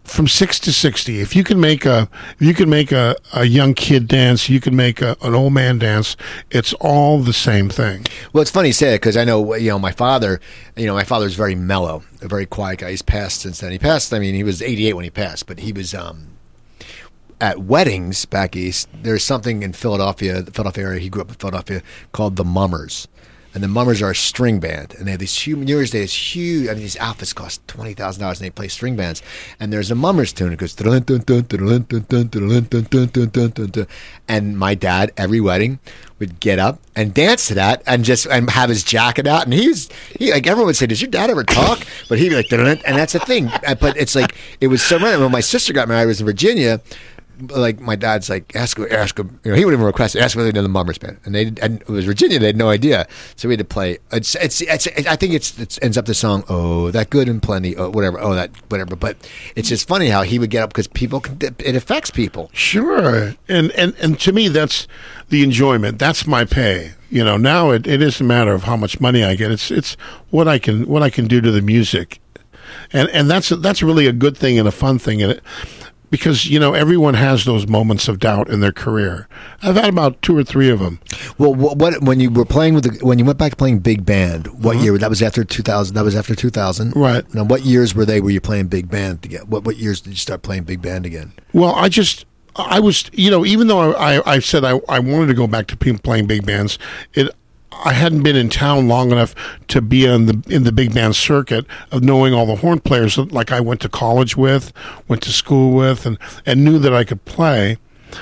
from six to sixty. If you can make a you can make a, a young kid dance, you can make a, an old man dance. It's all the same thing. Well, it's funny you say it because I know you know my father. You know, my father's very mellow, a very quiet guy. He's passed since then. He passed. I mean, he was 88 when he passed, but he was um, at weddings back east, there's something in Philadelphia, the Philadelphia area. He grew up in Philadelphia called the Mummers, and the Mummers are a string band, and they have these huge New Year's Day is huge. I mean, these outfits cost twenty thousand dollars, and they play string bands. And there's a Mummers tune. It goes and my dad every wedding would get up and dance to that, and just and have his jacket out, and he's he like everyone would say, "Does your dad ever talk?" But he'd be like, and that's the thing. But it's like it was so random. When my sister got married, I was in Virginia like my dad's like ask ask him you know he would even request it ask whether they know the Mummers band and they and it was Virginia they had no idea so we had to play it's it's, it's I think it's it ends up the song oh that good and plenty oh whatever oh that whatever but it's just funny how he would get up because people it affects people Sure. And, and and to me that's the enjoyment. That's my pay. You know, now it, it isn't a matter of how much money I get. It's it's what I can what I can do to the music. And and that's that's really a good thing and a fun thing and it because you know everyone has those moments of doubt in their career. I've had about two or three of them. well what, what when you were playing with the, when you went back to playing big band what mm-hmm. year that was after 2000 that was after 2000 Right. now what years were they were you playing big band again what what years did you start playing big band again Well, I just I was you know even though I I, I said I, I wanted to go back to playing big bands, it I hadn't been in town long enough to be in the in the big band circuit of knowing all the horn players that like I went to college with, went to school with, and and knew that I could play.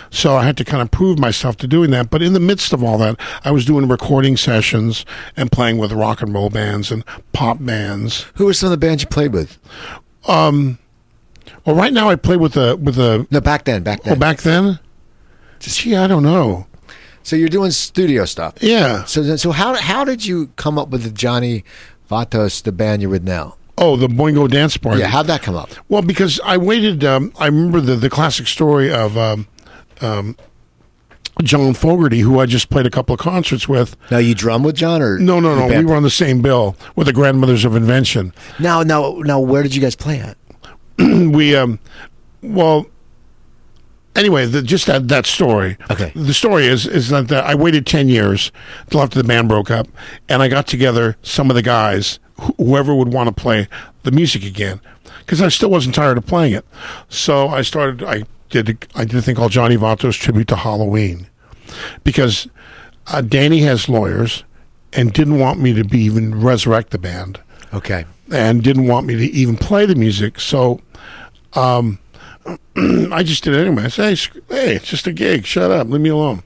So I had to kind of prove myself to doing that. But in the midst of all that, I was doing recording sessions and playing with rock and roll bands and pop bands. who were some of the bands you played with Um, Well, right now I play with a with a. no back then back then Well, back then, gee, I don't know. So you're doing studio stuff Yeah. So, then- so how how did you come up with the Johnny Vatos, the band you're with now? Oh, the Boingo Dance Party. Yeah, how'd that come up? Well, because I waited. Um, I remember the the classic story of um, um, John Fogerty, who I just played a couple of concerts with. Now you drum with John, or No, no, no. We were on the same bill with the Grandmothers of Invention. Now, now, now, where did you guys play at? we um, well. Anyway, the, just that that story. Okay. The story is is that, that I waited ten years till after the band broke up, and I got together some of the guys, wh- whoever would want to play the music again, because I still wasn't tired of playing it. So I started. I did. I did a thing called Johnny Vatos tribute to Halloween, because uh, Danny has lawyers, and didn't want me to be even resurrect the band Okay, and didn't want me to even play the music. So um, I just did it anyway. I said, hey, hey, it's just a gig. Shut up. Leave me alone.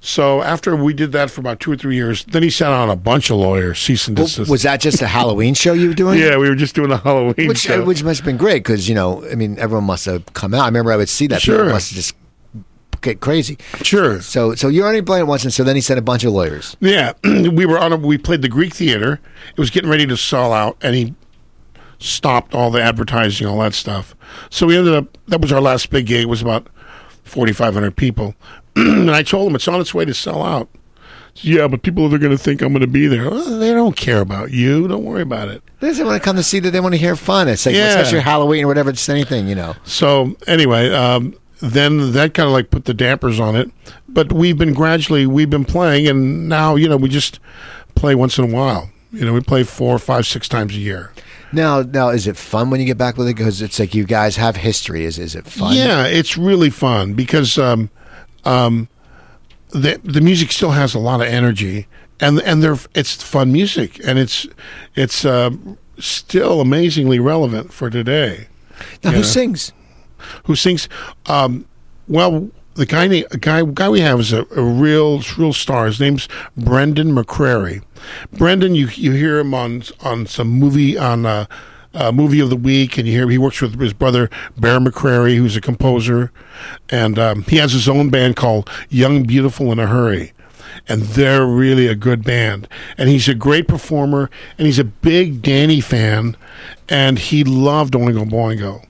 So after we did that for about two or three years, then he sent out a bunch of lawyers, cease and Well, desist. was that just a Halloween show you were doing? yeah, we were just doing a Halloween which show. which must have been great because you know, I mean, everyone must have come out. I remember I would see that. Sure. Must have just get crazy. sure. So, so you only playing it once, and so then he sent a bunch of lawyers. Yeah, we were on. A, we played the Greek Theater. It was getting ready to sell out, and he stopped all the advertising, all that stuff. So we ended up. That was our last big gig. It was about forty five hundred people, and I told them it's on its way to sell out. Yeah, but people are going to think I'm going to be there. Well, they don't care about you. Don't worry about it. They just want to come to see that. They want to hear fun. It's like, Yeah. especially Halloween or whatever. It's anything, you know. So anyway, um, then that kind of like put the dampers on it. But we've been gradually we've been playing, and now you know we just play once in a while. You know, we play four, five, six times a year. Now, now, is it fun when you get back with it? Because it's like you guys have history. Is is it fun? Yeah, it's really fun because um, um, the the music still has a lot of energy, and and they're it's fun music, and it's it's uh, still amazingly relevant for today. Now, who sings? Who sings? Um, well, the guy guy guy we have is a, a real real star. His name's Brendan McCrary. Brendan, you you hear him on on some movie on. Uh, uh, movie of the week, and you hear he works with his brother Bear McCrary, who's a composer, and um, he has his own band called Young, Beautiful, in a Hurry. and they're really a good band. And he's a great performer, and he's a big Danny fan, and he loved Oingo Boingo.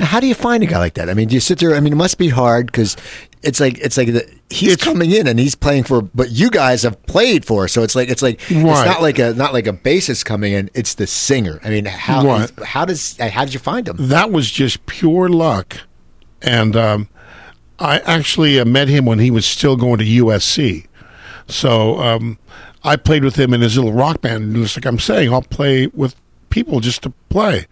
Now, how do you find a guy like that? I mean, do you sit there? I mean, it must be hard because it's like it's like the, he's It's- coming in and he's playing for, but you guys have played for, so it's like it's like it's not like a not like a bassist coming in. It's the singer. I mean, how Right. how does how did you find him? that was just pure luck. And um, I actually uh, met him when he was still going to USC. So um, I played with him in his little rock band. And just like I'm saying, I'll play with people just to play.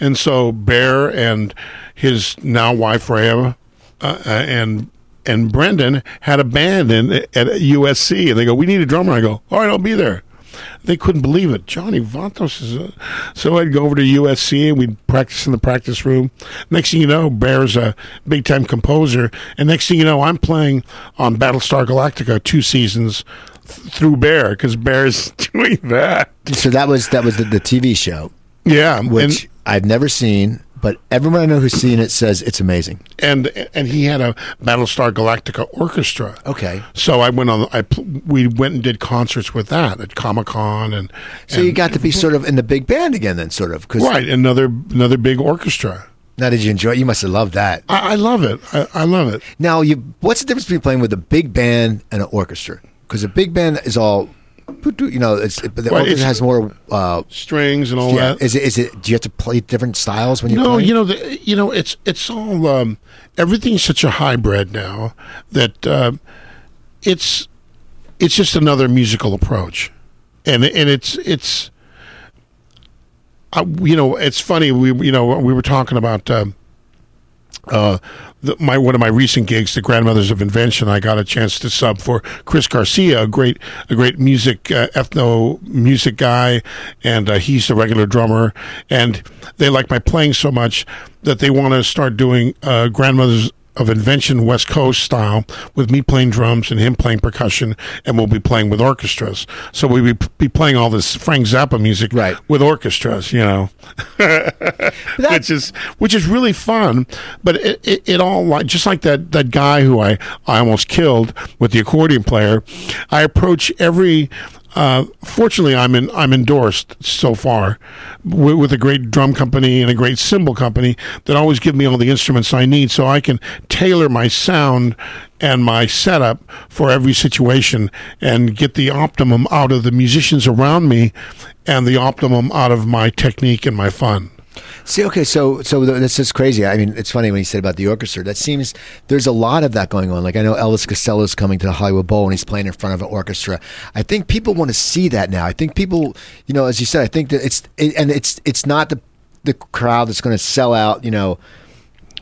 And so Bear and his now wife Rhea uh, uh, and and Brendan had a band in at USC, and they go, "We need a drummer." I go, "All right, I'll be there." They couldn't believe it. Johnny Vatos is a... So I'd go over to USC and we'd practice in the practice room. Next thing you know, Bear's a big time composer. And next thing you know, I'm playing on Battlestar Galactica two seasons th- through Bear because Bear's doing that. So that was that was the, the TV show, Yeah. which and, I've never seen, but everyone I know who's seen it says it's amazing. and and he had a Battlestar Galactica orchestra. Okay, So I went on. I we went and did concerts with that at Comic Con and so you got to be sort of in the big band again, then sort of. Cause right another another big orchestra. Now, did you enjoy? it? You must have loved that. I, I love it. I, I love it. Now, you what's the difference between playing with a big band and an orchestra? Because a big band is all, you know, it's but the Right, orchestra it's- has more. Uh, Strings and all yeah, that. is it? Is it? Do you have to play different styles when you No, play? you know, the, you know, it's it's all um, everything's such a hybrid now that uh, it's it's just another musical approach, and and it's it's uh, you know it's funny we you know we were talking about. Um, uh, the, my one of my recent gigs, the Grandmothers of Invention, I got a chance to sub for Chris Garcia, a great a great music uh, ethno music guy, and uh, he's the regular drummer. And they like my playing so much that they want to start doing uh, Grandmothers of Invention West Coast style with me playing drums and him playing percussion, and we'll be playing with orchestras. So we'll be, be playing all this Frank Zappa music Right. with orchestras, you know which is which is really fun. But it, it, it all like just like that that guy who I I almost killed with the accordion player. I approach every. Uh, fortunately, I'm in, I'm endorsed so far with, with a great drum company and a great cymbal company that always give me all the instruments I need, so I can tailor my sound and my setup for every situation and get the optimum out of the musicians around me and the optimum out of my technique and my fun. See, okay, so so th- this is crazy. I mean, it's funny when you said about the orchestra. That seems there's a lot of that going on. Like I know Elvis Costello's coming to the Hollywood Bowl and he's playing in front of an orchestra. I think people want to see that now. I think people, you know, as you said, I think that it's it, and it's it's not the the crowd that's going to sell out. You know,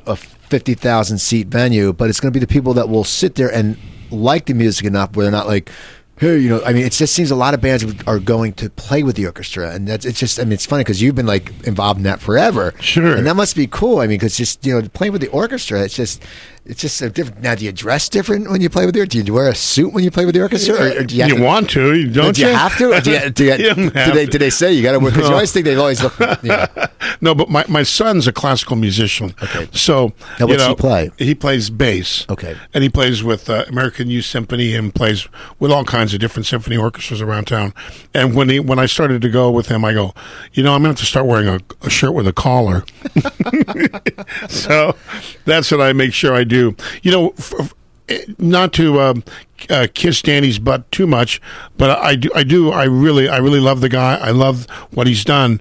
a fifty thousand seat venue, but it's going to be the people that will sit there and like the music enough where they're not like. Hey, you know, I mean, it just seems a lot of bands are going to play with the orchestra, and that's it's just. I mean, it's funny because you've been like involved in that forever, Sure. and that must be cool. I mean, because just you know, playing with the orchestra, it's just, it's just a different. Now, do you dress different when you play with the? Do you wear a suit when you play with the orchestra, or, or do you, you to, want to, you don't do you have to? Do you, do you, You do they to. do they say you got to wear? Because you No. always think they always look. You know. No, but my, my son's a classical musician. Okay. So Now, you what's he play? He plays bass. Okay. And he plays with uh, American Youth Symphony and plays with all kinds of different symphony orchestras around town. And when he when I started to go with him, I go, you know, I'm going to have to start wearing a, a shirt with a collar. so that's what I make sure I do. You know. F- eh, not to um, uh, kiss Danny's butt too much, but I do. I do. I really, I really love the guy. I love what he's done,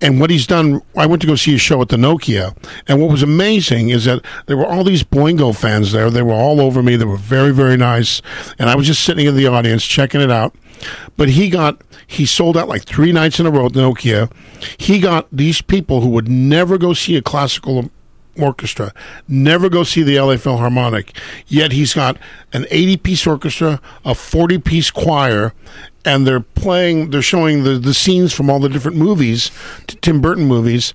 and what he's done. I went to go see a show at the Nokia, and what was amazing is that there were all these Boingo fans there. They were all over me. They were very, very nice, and I was just sitting in the audience checking it out. But he got he sold out like three nights in a row at the Nokia. He got these people who would never go see a classical orchestra, never go see the LA Philharmonic. Yet he's got an 80 piece orchestra, a 40 piece choir, and they're playing, they're showing the, the scenes from all the different movies, Tim Burton movies.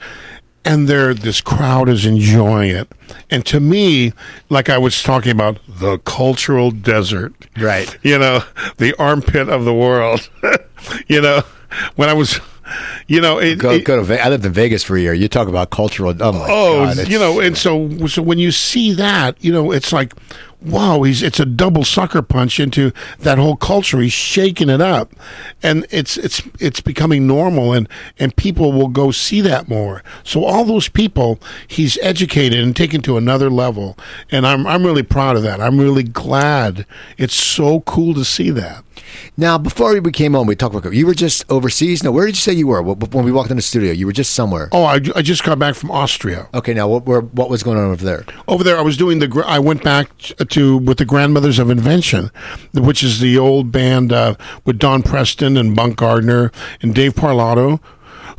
And they're, this crowd is enjoying it. And to me, like I was talking about, the cultural desert. Right. You know, the armpit of the world. you know, when I was, you know, it, Go, it- go to. Ve- I lived in Vegas for a year. You talk about cultural. Oh Oh, God, you know, and so so when you see that, you know, it's like, wow, he's it's a double sucker punch into that whole culture. He's shaking it up, and it's it's it's becoming normal, and and people will go see that more. So all those people, he's educated and taken to another level, and I'm I'm really proud of that. I'm really glad. It's so cool to see that. Now, before we came on, we talked about you were just overseas. No, where did you say you were when we walked in the studio? You were just somewhere. Oh, I, I just got back from Austria. Okay, now what where, what was going on over there? Over there, I was doing the. I went back to with the Grandmothers of Invention, which is the old band uh, with Don Preston and Bunk Gardner and Dave Parlato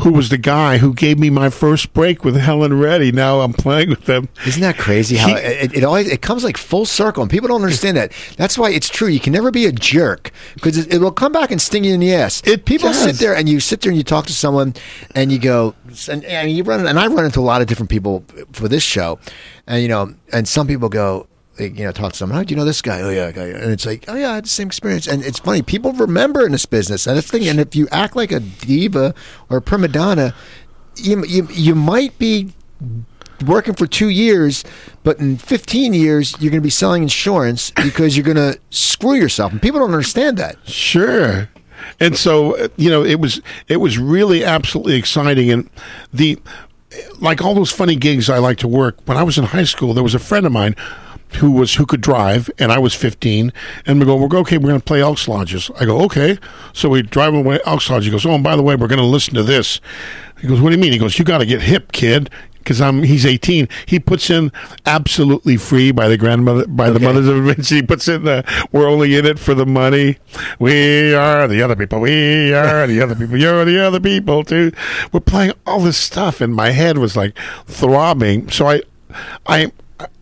who was the guy who gave me my first break with Helen Reddy. Now I'm playing with them. Isn't that crazy? How he, it, it, always it comes like full circle, and people don't understand that. That's why it's true. You can never be a jerk because it, it, will come back and sting you in the ass. It people does. sit there and you sit there and you talk to someone and you go and, and you run and I run into a lot of different people for this show, and you know, and some people go you know, talk to someone, how do you know this guy? Oh, yeah, And it's like, oh, yeah, I had the same experience. And it's funny, people remember in this business. And it's thing, and if you act like a diva or a prima donna, you, you, you might be working for two years, but in 15 years, you're going to be selling insurance because you're going to screw yourself. And people don't understand that. Sure. And so, you know, it was it was really absolutely exciting, and the like all those funny gigs I like to work. When I was in high school, there was a friend of mine who was who could drive, and I was 15, and we go, we're okay, we're going to play Elks Lodges. I go, okay. So we drive away Elks Lodge. He goes, oh, and by the way, we're going to listen to this. He goes, what do you mean? He goes, you got to get hip, kid. Because I'm, he's 18. He puts in absolutely free by the grandmother, by okay. the mothers of invention. He puts in the, we're only in it for the money. We are the other people. We are the other people. You're the other people too. We're playing all this stuff, and my head was like throbbing. So I, I,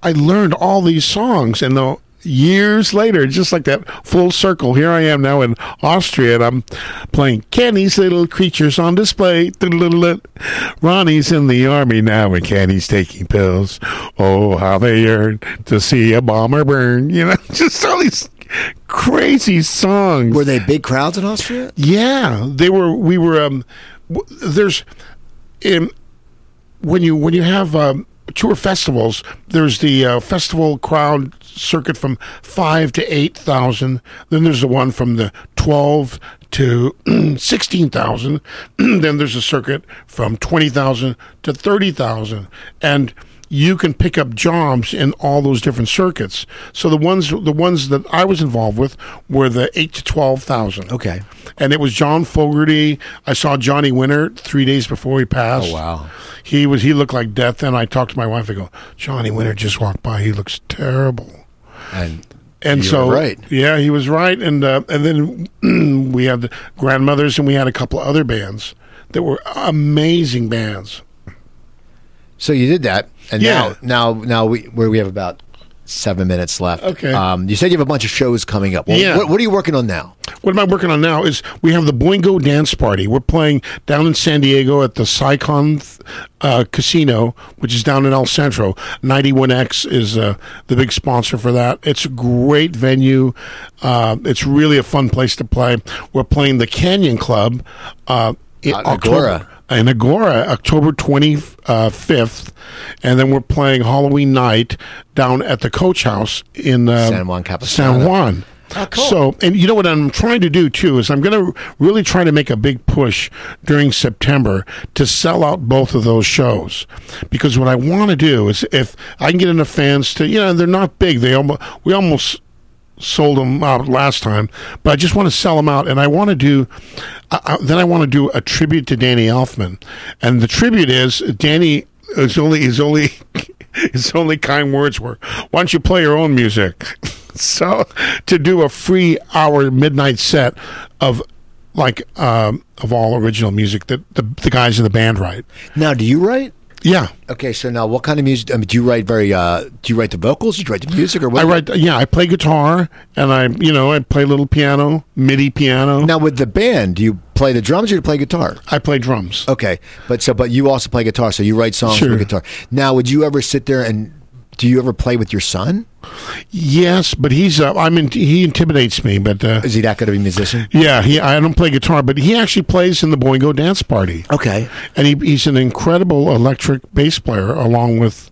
I learned all these songs, and though years later, just like that full circle, here I am now in Austria, and I'm playing Kenny's Little Creatures on Display. Ronnie's in the army now, and Kenny's taking pills. Oh, how they yearn to see a bomber burn. You know, just all these crazy songs. Were they big crowds in Austria? Yeah, they were. We were. Um, there's, in, when you when you have. Um, tour festivals, there's the uh, festival crowd circuit from five to eight thousand. Then there's the one from the twelve to sixteen thousand. then there's a circuit from twenty thousand to thirty thousand, and you can pick up jobs in all those different circuits. So the ones the ones that I was involved with were the eight to twelve thousand. Okay. And it was John Fogerty. I saw Johnny Winter three days before he passed. Oh wow. He was he looked like death. And I talked to my wife. I go, Johnny Winter just walked by. He looks terrible. And and you so right. yeah, he was right. And uh, and then we had the grandmothers, and we had a couple of other bands that were amazing bands. So you did that, and yeah. now now now we where we have about seven minutes left. Okay. Um, you said you have a bunch of shows coming up. Well, yeah. What, what, are you working on now? What am I working on now? Is we have the Boingo Dance Party. We're playing down in San Diego at the Sycuan uh, Casino, which is down in El Centro. 91X is uh, the big sponsor for that. It's a great venue. Uh, it's really a fun place to play. We're playing the Canyon Club uh, in October. Agoura in Agoura, October 25th, and then we're playing Halloween night down at the Coach House in uh, San Juan Capistrano. San Juan. Oh, cool. So, and you know what I'm trying to do too is I'm going to really try to make a big push during September to sell out both of those shows, because what I want to do is if I can get enough fans to, you know, they're not big. They almost we almost sold them out last time, but I just want to sell them out, and I want to do. Uh, then I want to do a tribute to Danny Elfman, and the tribute is Danny is only his only his only kind words were, "Why don't you play your own music?" so to do a free hour midnight set of like um, of all original music that the, the guys in the band write. Now, do you write? Yeah. Okay, so now what kind of music? I mean, do you write very? Uh, do you write the vocals? Do you write the music, or what? I write. Yeah, I play guitar, and I, you know, I play a little piano, MIDI piano. Now with the band, do you play the drums or do you play guitar? I play drums. Okay, but so but you also play guitar, so you write songs sure. for guitar. Now, would you ever sit there and do you ever play with your son? Yes, but he's uh, I mean he intimidates me. But uh, is he that good of a musician? Yeah, he I don't play guitar, but he actually plays in the Boingo Dance Party. Okay, and he, he's an incredible electric bass player, along with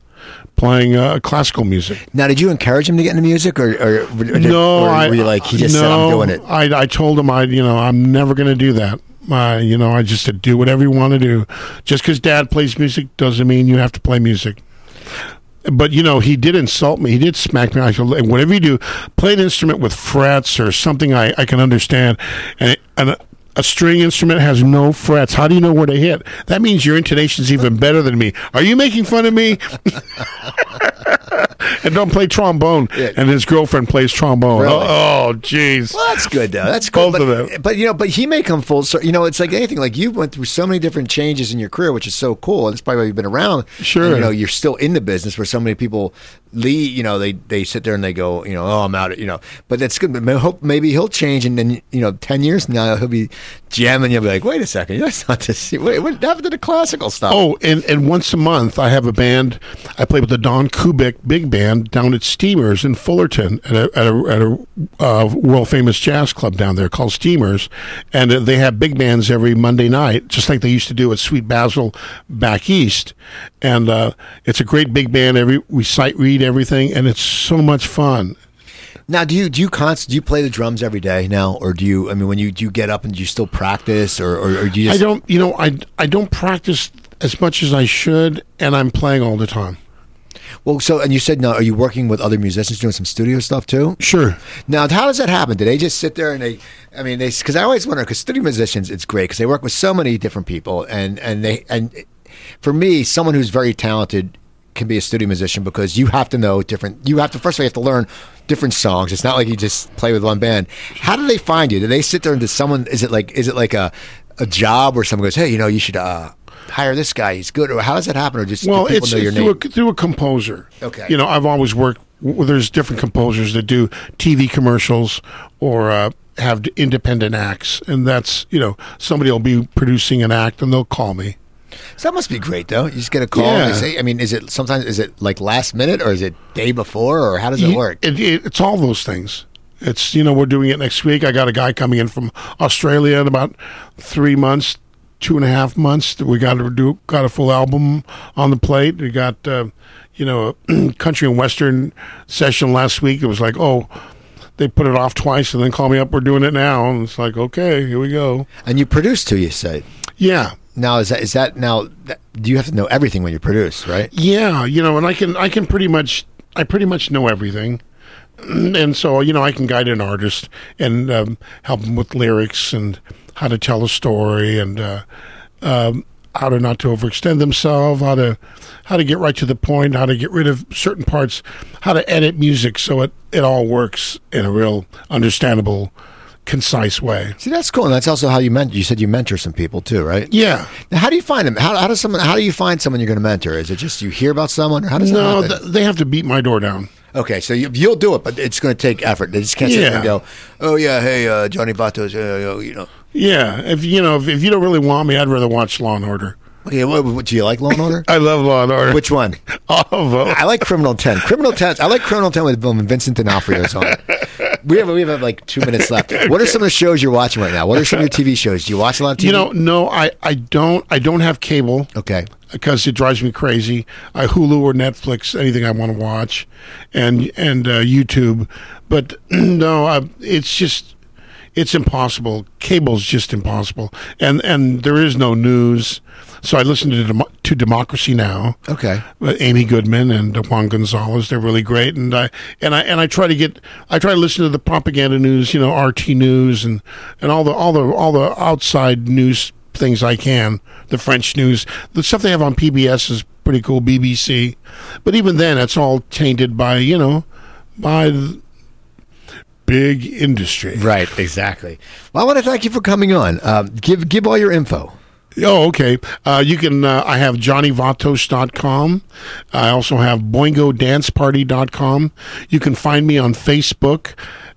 playing uh, classical music. Now, did you encourage him to get into music, or, or, or did- No, or I, were you like he just no, said I'm doing it? I, I told him I, you know, I'm never going to do that. Uh, you know, I just said do whatever you want to do. Just because Dad plays music doesn't mean you have to play music. But you know, he did insult me. He did smack me. I said, whatever you do, play an instrument with frets or something I, I can understand. And, and a, a string instrument has no frets. How do you know where to hit? That means your intonation's even better than me. Are you making fun of me? and don't play trombone. Yeah. And his girlfriend plays trombone. Really? Oh, oh jeez. Well, that's good though. That's cool. Both but, of them. but you know, but he may come full circle. You know, it's like anything. Like you went through so many different changes in your career, which is so cool. And it's probably why you've been around. Sure. And, you know, you're still in the business where so many people leave. You know, they they sit there and they go, you know, oh, I'm out. You know, but that's good. But hope maybe he'll change, and then you know, ten years from now he'll be jamming. You'll be like, wait a second, that's not this. Wait, what happened to the classical stuff? Oh, and, and once a month, I have a band. I play with the Don Kubik Big Band down at Steamers in Fullerton at a, at a, at a uh, world famous jazz club down there called Steamers. And uh, they have big bands every Monday night, just like they used to do at Sweet Basil back east. And uh, it's a great big band. Every We sight read everything, and it's so much fun. Now, do you do you const, do you play the drums every day now, or do you? I mean, when you do you get up and do you still practice, or or, or do you I don't, you know, I, I don't practice as much as I should, and I'm playing all the time. Well, so and you said now, are you working with other musicians doing some studio stuff too? Sure. Now, how does that happen? Do they just sit there and they? I mean, they because I always wonder because studio musicians, it's great because they work with so many different people, and and they and for me, someone who's very talented can be a studio musician because you have to know different. You have to first of all you have to learn different songs. It's not like you just play with one band. How do they find you? Do they sit there and does someone? Is it like is it like a a job where someone goes, hey, you know, you should. uh Hire this guy; he's good. Or how does that happen? Or just Well, it's know your through name? a, through a composer. Okay. You know, I've always worked. Well, there's different composers that do TV commercials or uh, have independent acts, and that's you know somebody will be producing an act and they'll call me. So that must be great, though. You just get a call. And Yeah. they say, I mean, is it sometimes is it like last minute or is it day before or how does it work? It, it, it's all those things. It's you know we're doing it next week. I got a guy coming in from Australia in about three months, two and a half months. We got to do got a full album on the plate. We got uh, you know a country and western session last week. It was like oh. They put it off twice and then call me up. We're doing it now, and it's like, okay, here we go. And you produce too, you say. Yeah, Now is that is that now? that- Do you have to know everything when you produce, right? Yeah, you know, and I can I can pretty much I pretty much know everything, and so you know I can guide an artist and um, help them with lyrics and how to tell a story and uh, um, how to not to overextend themselves, how to how to get right to the point, how to get rid of certain parts, how to edit music so it it all works in a real understandable, concise way. See, that's cool. And that's also how you mentor. You said you mentor some people too, right? Yeah. Now, how do you find them? How, how does someone? How do you find someone you're going to mentor? Is it just you hear about someone, or how does No, that happen? th- they have to beat my door down. Okay, so you, you'll do it, but it's going to take effort. They just can't sit there and go, "Oh yeah, hey, uh, Johnny Vatos, uh, you know." Yeah, if you know if, if you don't really want me, I'd rather watch Law and Order. Okay, what, what, do you like Law and Order? I love Law and Order. Which one? all of them. I like Criminal Intent. Criminal Intent. I like Criminal Intent with when Vincent D'Onofrio's on. We have we have like two minutes left. What are some of the shows you're watching right now? What are some of your TV shows? Do you watch a lot of TV? You know, no, I, I don't I don't have cable Okay. because it drives me crazy. I Hulu or Netflix anything I want to watch, and and uh, YouTube, but no, I, it's just it's impossible. Cable's just impossible, and and there is no news. So I listen to Demo- to Democracy Now. Okay. with Amy Goodman and Juan Gonzalez. They're really great, and I and I and I try to get I try to listen to the propaganda news, you know, RT news and and all the all the all the outside news things I can. The French news, the stuff they have on PBS is pretty cool. BBC, but even then, it's all tainted by you know by the big industry. Right. Exactly. Well, I want to thank you for coming on. Um, give give all your info. Oh, okay. Uh, you can, uh, I have johnnyvatos.com. I also have boingodanceparty.com. You can find me on Facebook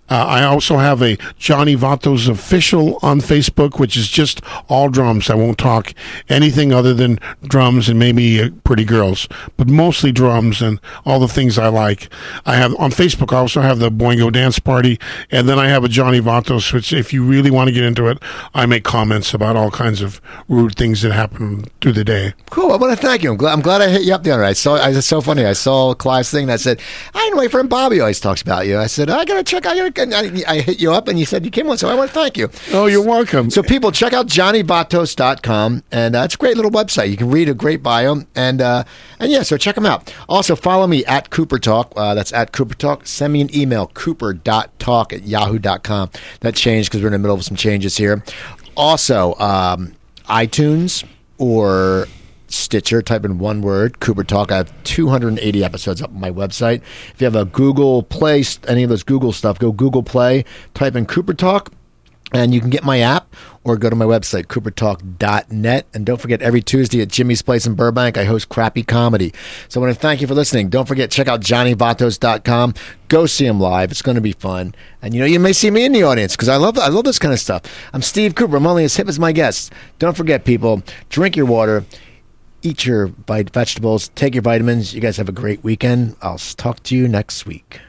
Uh, I also have a Johnny Vatos official on Facebook, which is just all drums. I won't talk anything other than drums and maybe uh, pretty girls, but mostly drums and all the things I like. I have on Facebook. I also have the Boingo Dance Party, and then I have a Johnny Vatos, which if you really want to get into it, I make comments about all kinds of rude things that happen through the day. Cool. I want to thank you. I'm glad, I'm glad I hit you up the other night. I saw. I, it's so funny. I saw Clive's thing that said, "I know my friend Bobby always talks about you." I said, "I gotta check. I gotta." I, I hit you up, and you said you came on, so I want to thank you. Oh, you're welcome. So people check out johnnyvatos.com, and uh, it's a great little website. You can read a great bio, and uh, and yeah, so check them out. Also follow me at Cooper Talk. Uh, that's at Cooper Talk. Send me an email, cooper.talk at yahoo.com. That changed because we're in the middle of some changes here. Also, um, iTunes or Stitcher, type in one word, Cooper Talk. I have 280 episodes up on my website. If you have a Google Play, any of those Google stuff, go Google Play, type in Cooper Talk, and you can get my app or go to my website, coopertalk.net. And don't forget, every Tuesday at Jimmy's Place in Burbank, I host crappy comedy. So I want to thank you for listening. Don't forget, check out johnnyvatos.com. Go see him live. It's going to be fun. And you know, you may see me in the audience because I love I love this kind of stuff. I'm Steve Cooper. I'm only as hip as my guests. Don't forget, people, drink your water, eat your vegetables, take your vitamins. You guys have a great weekend. I'll talk to you next week.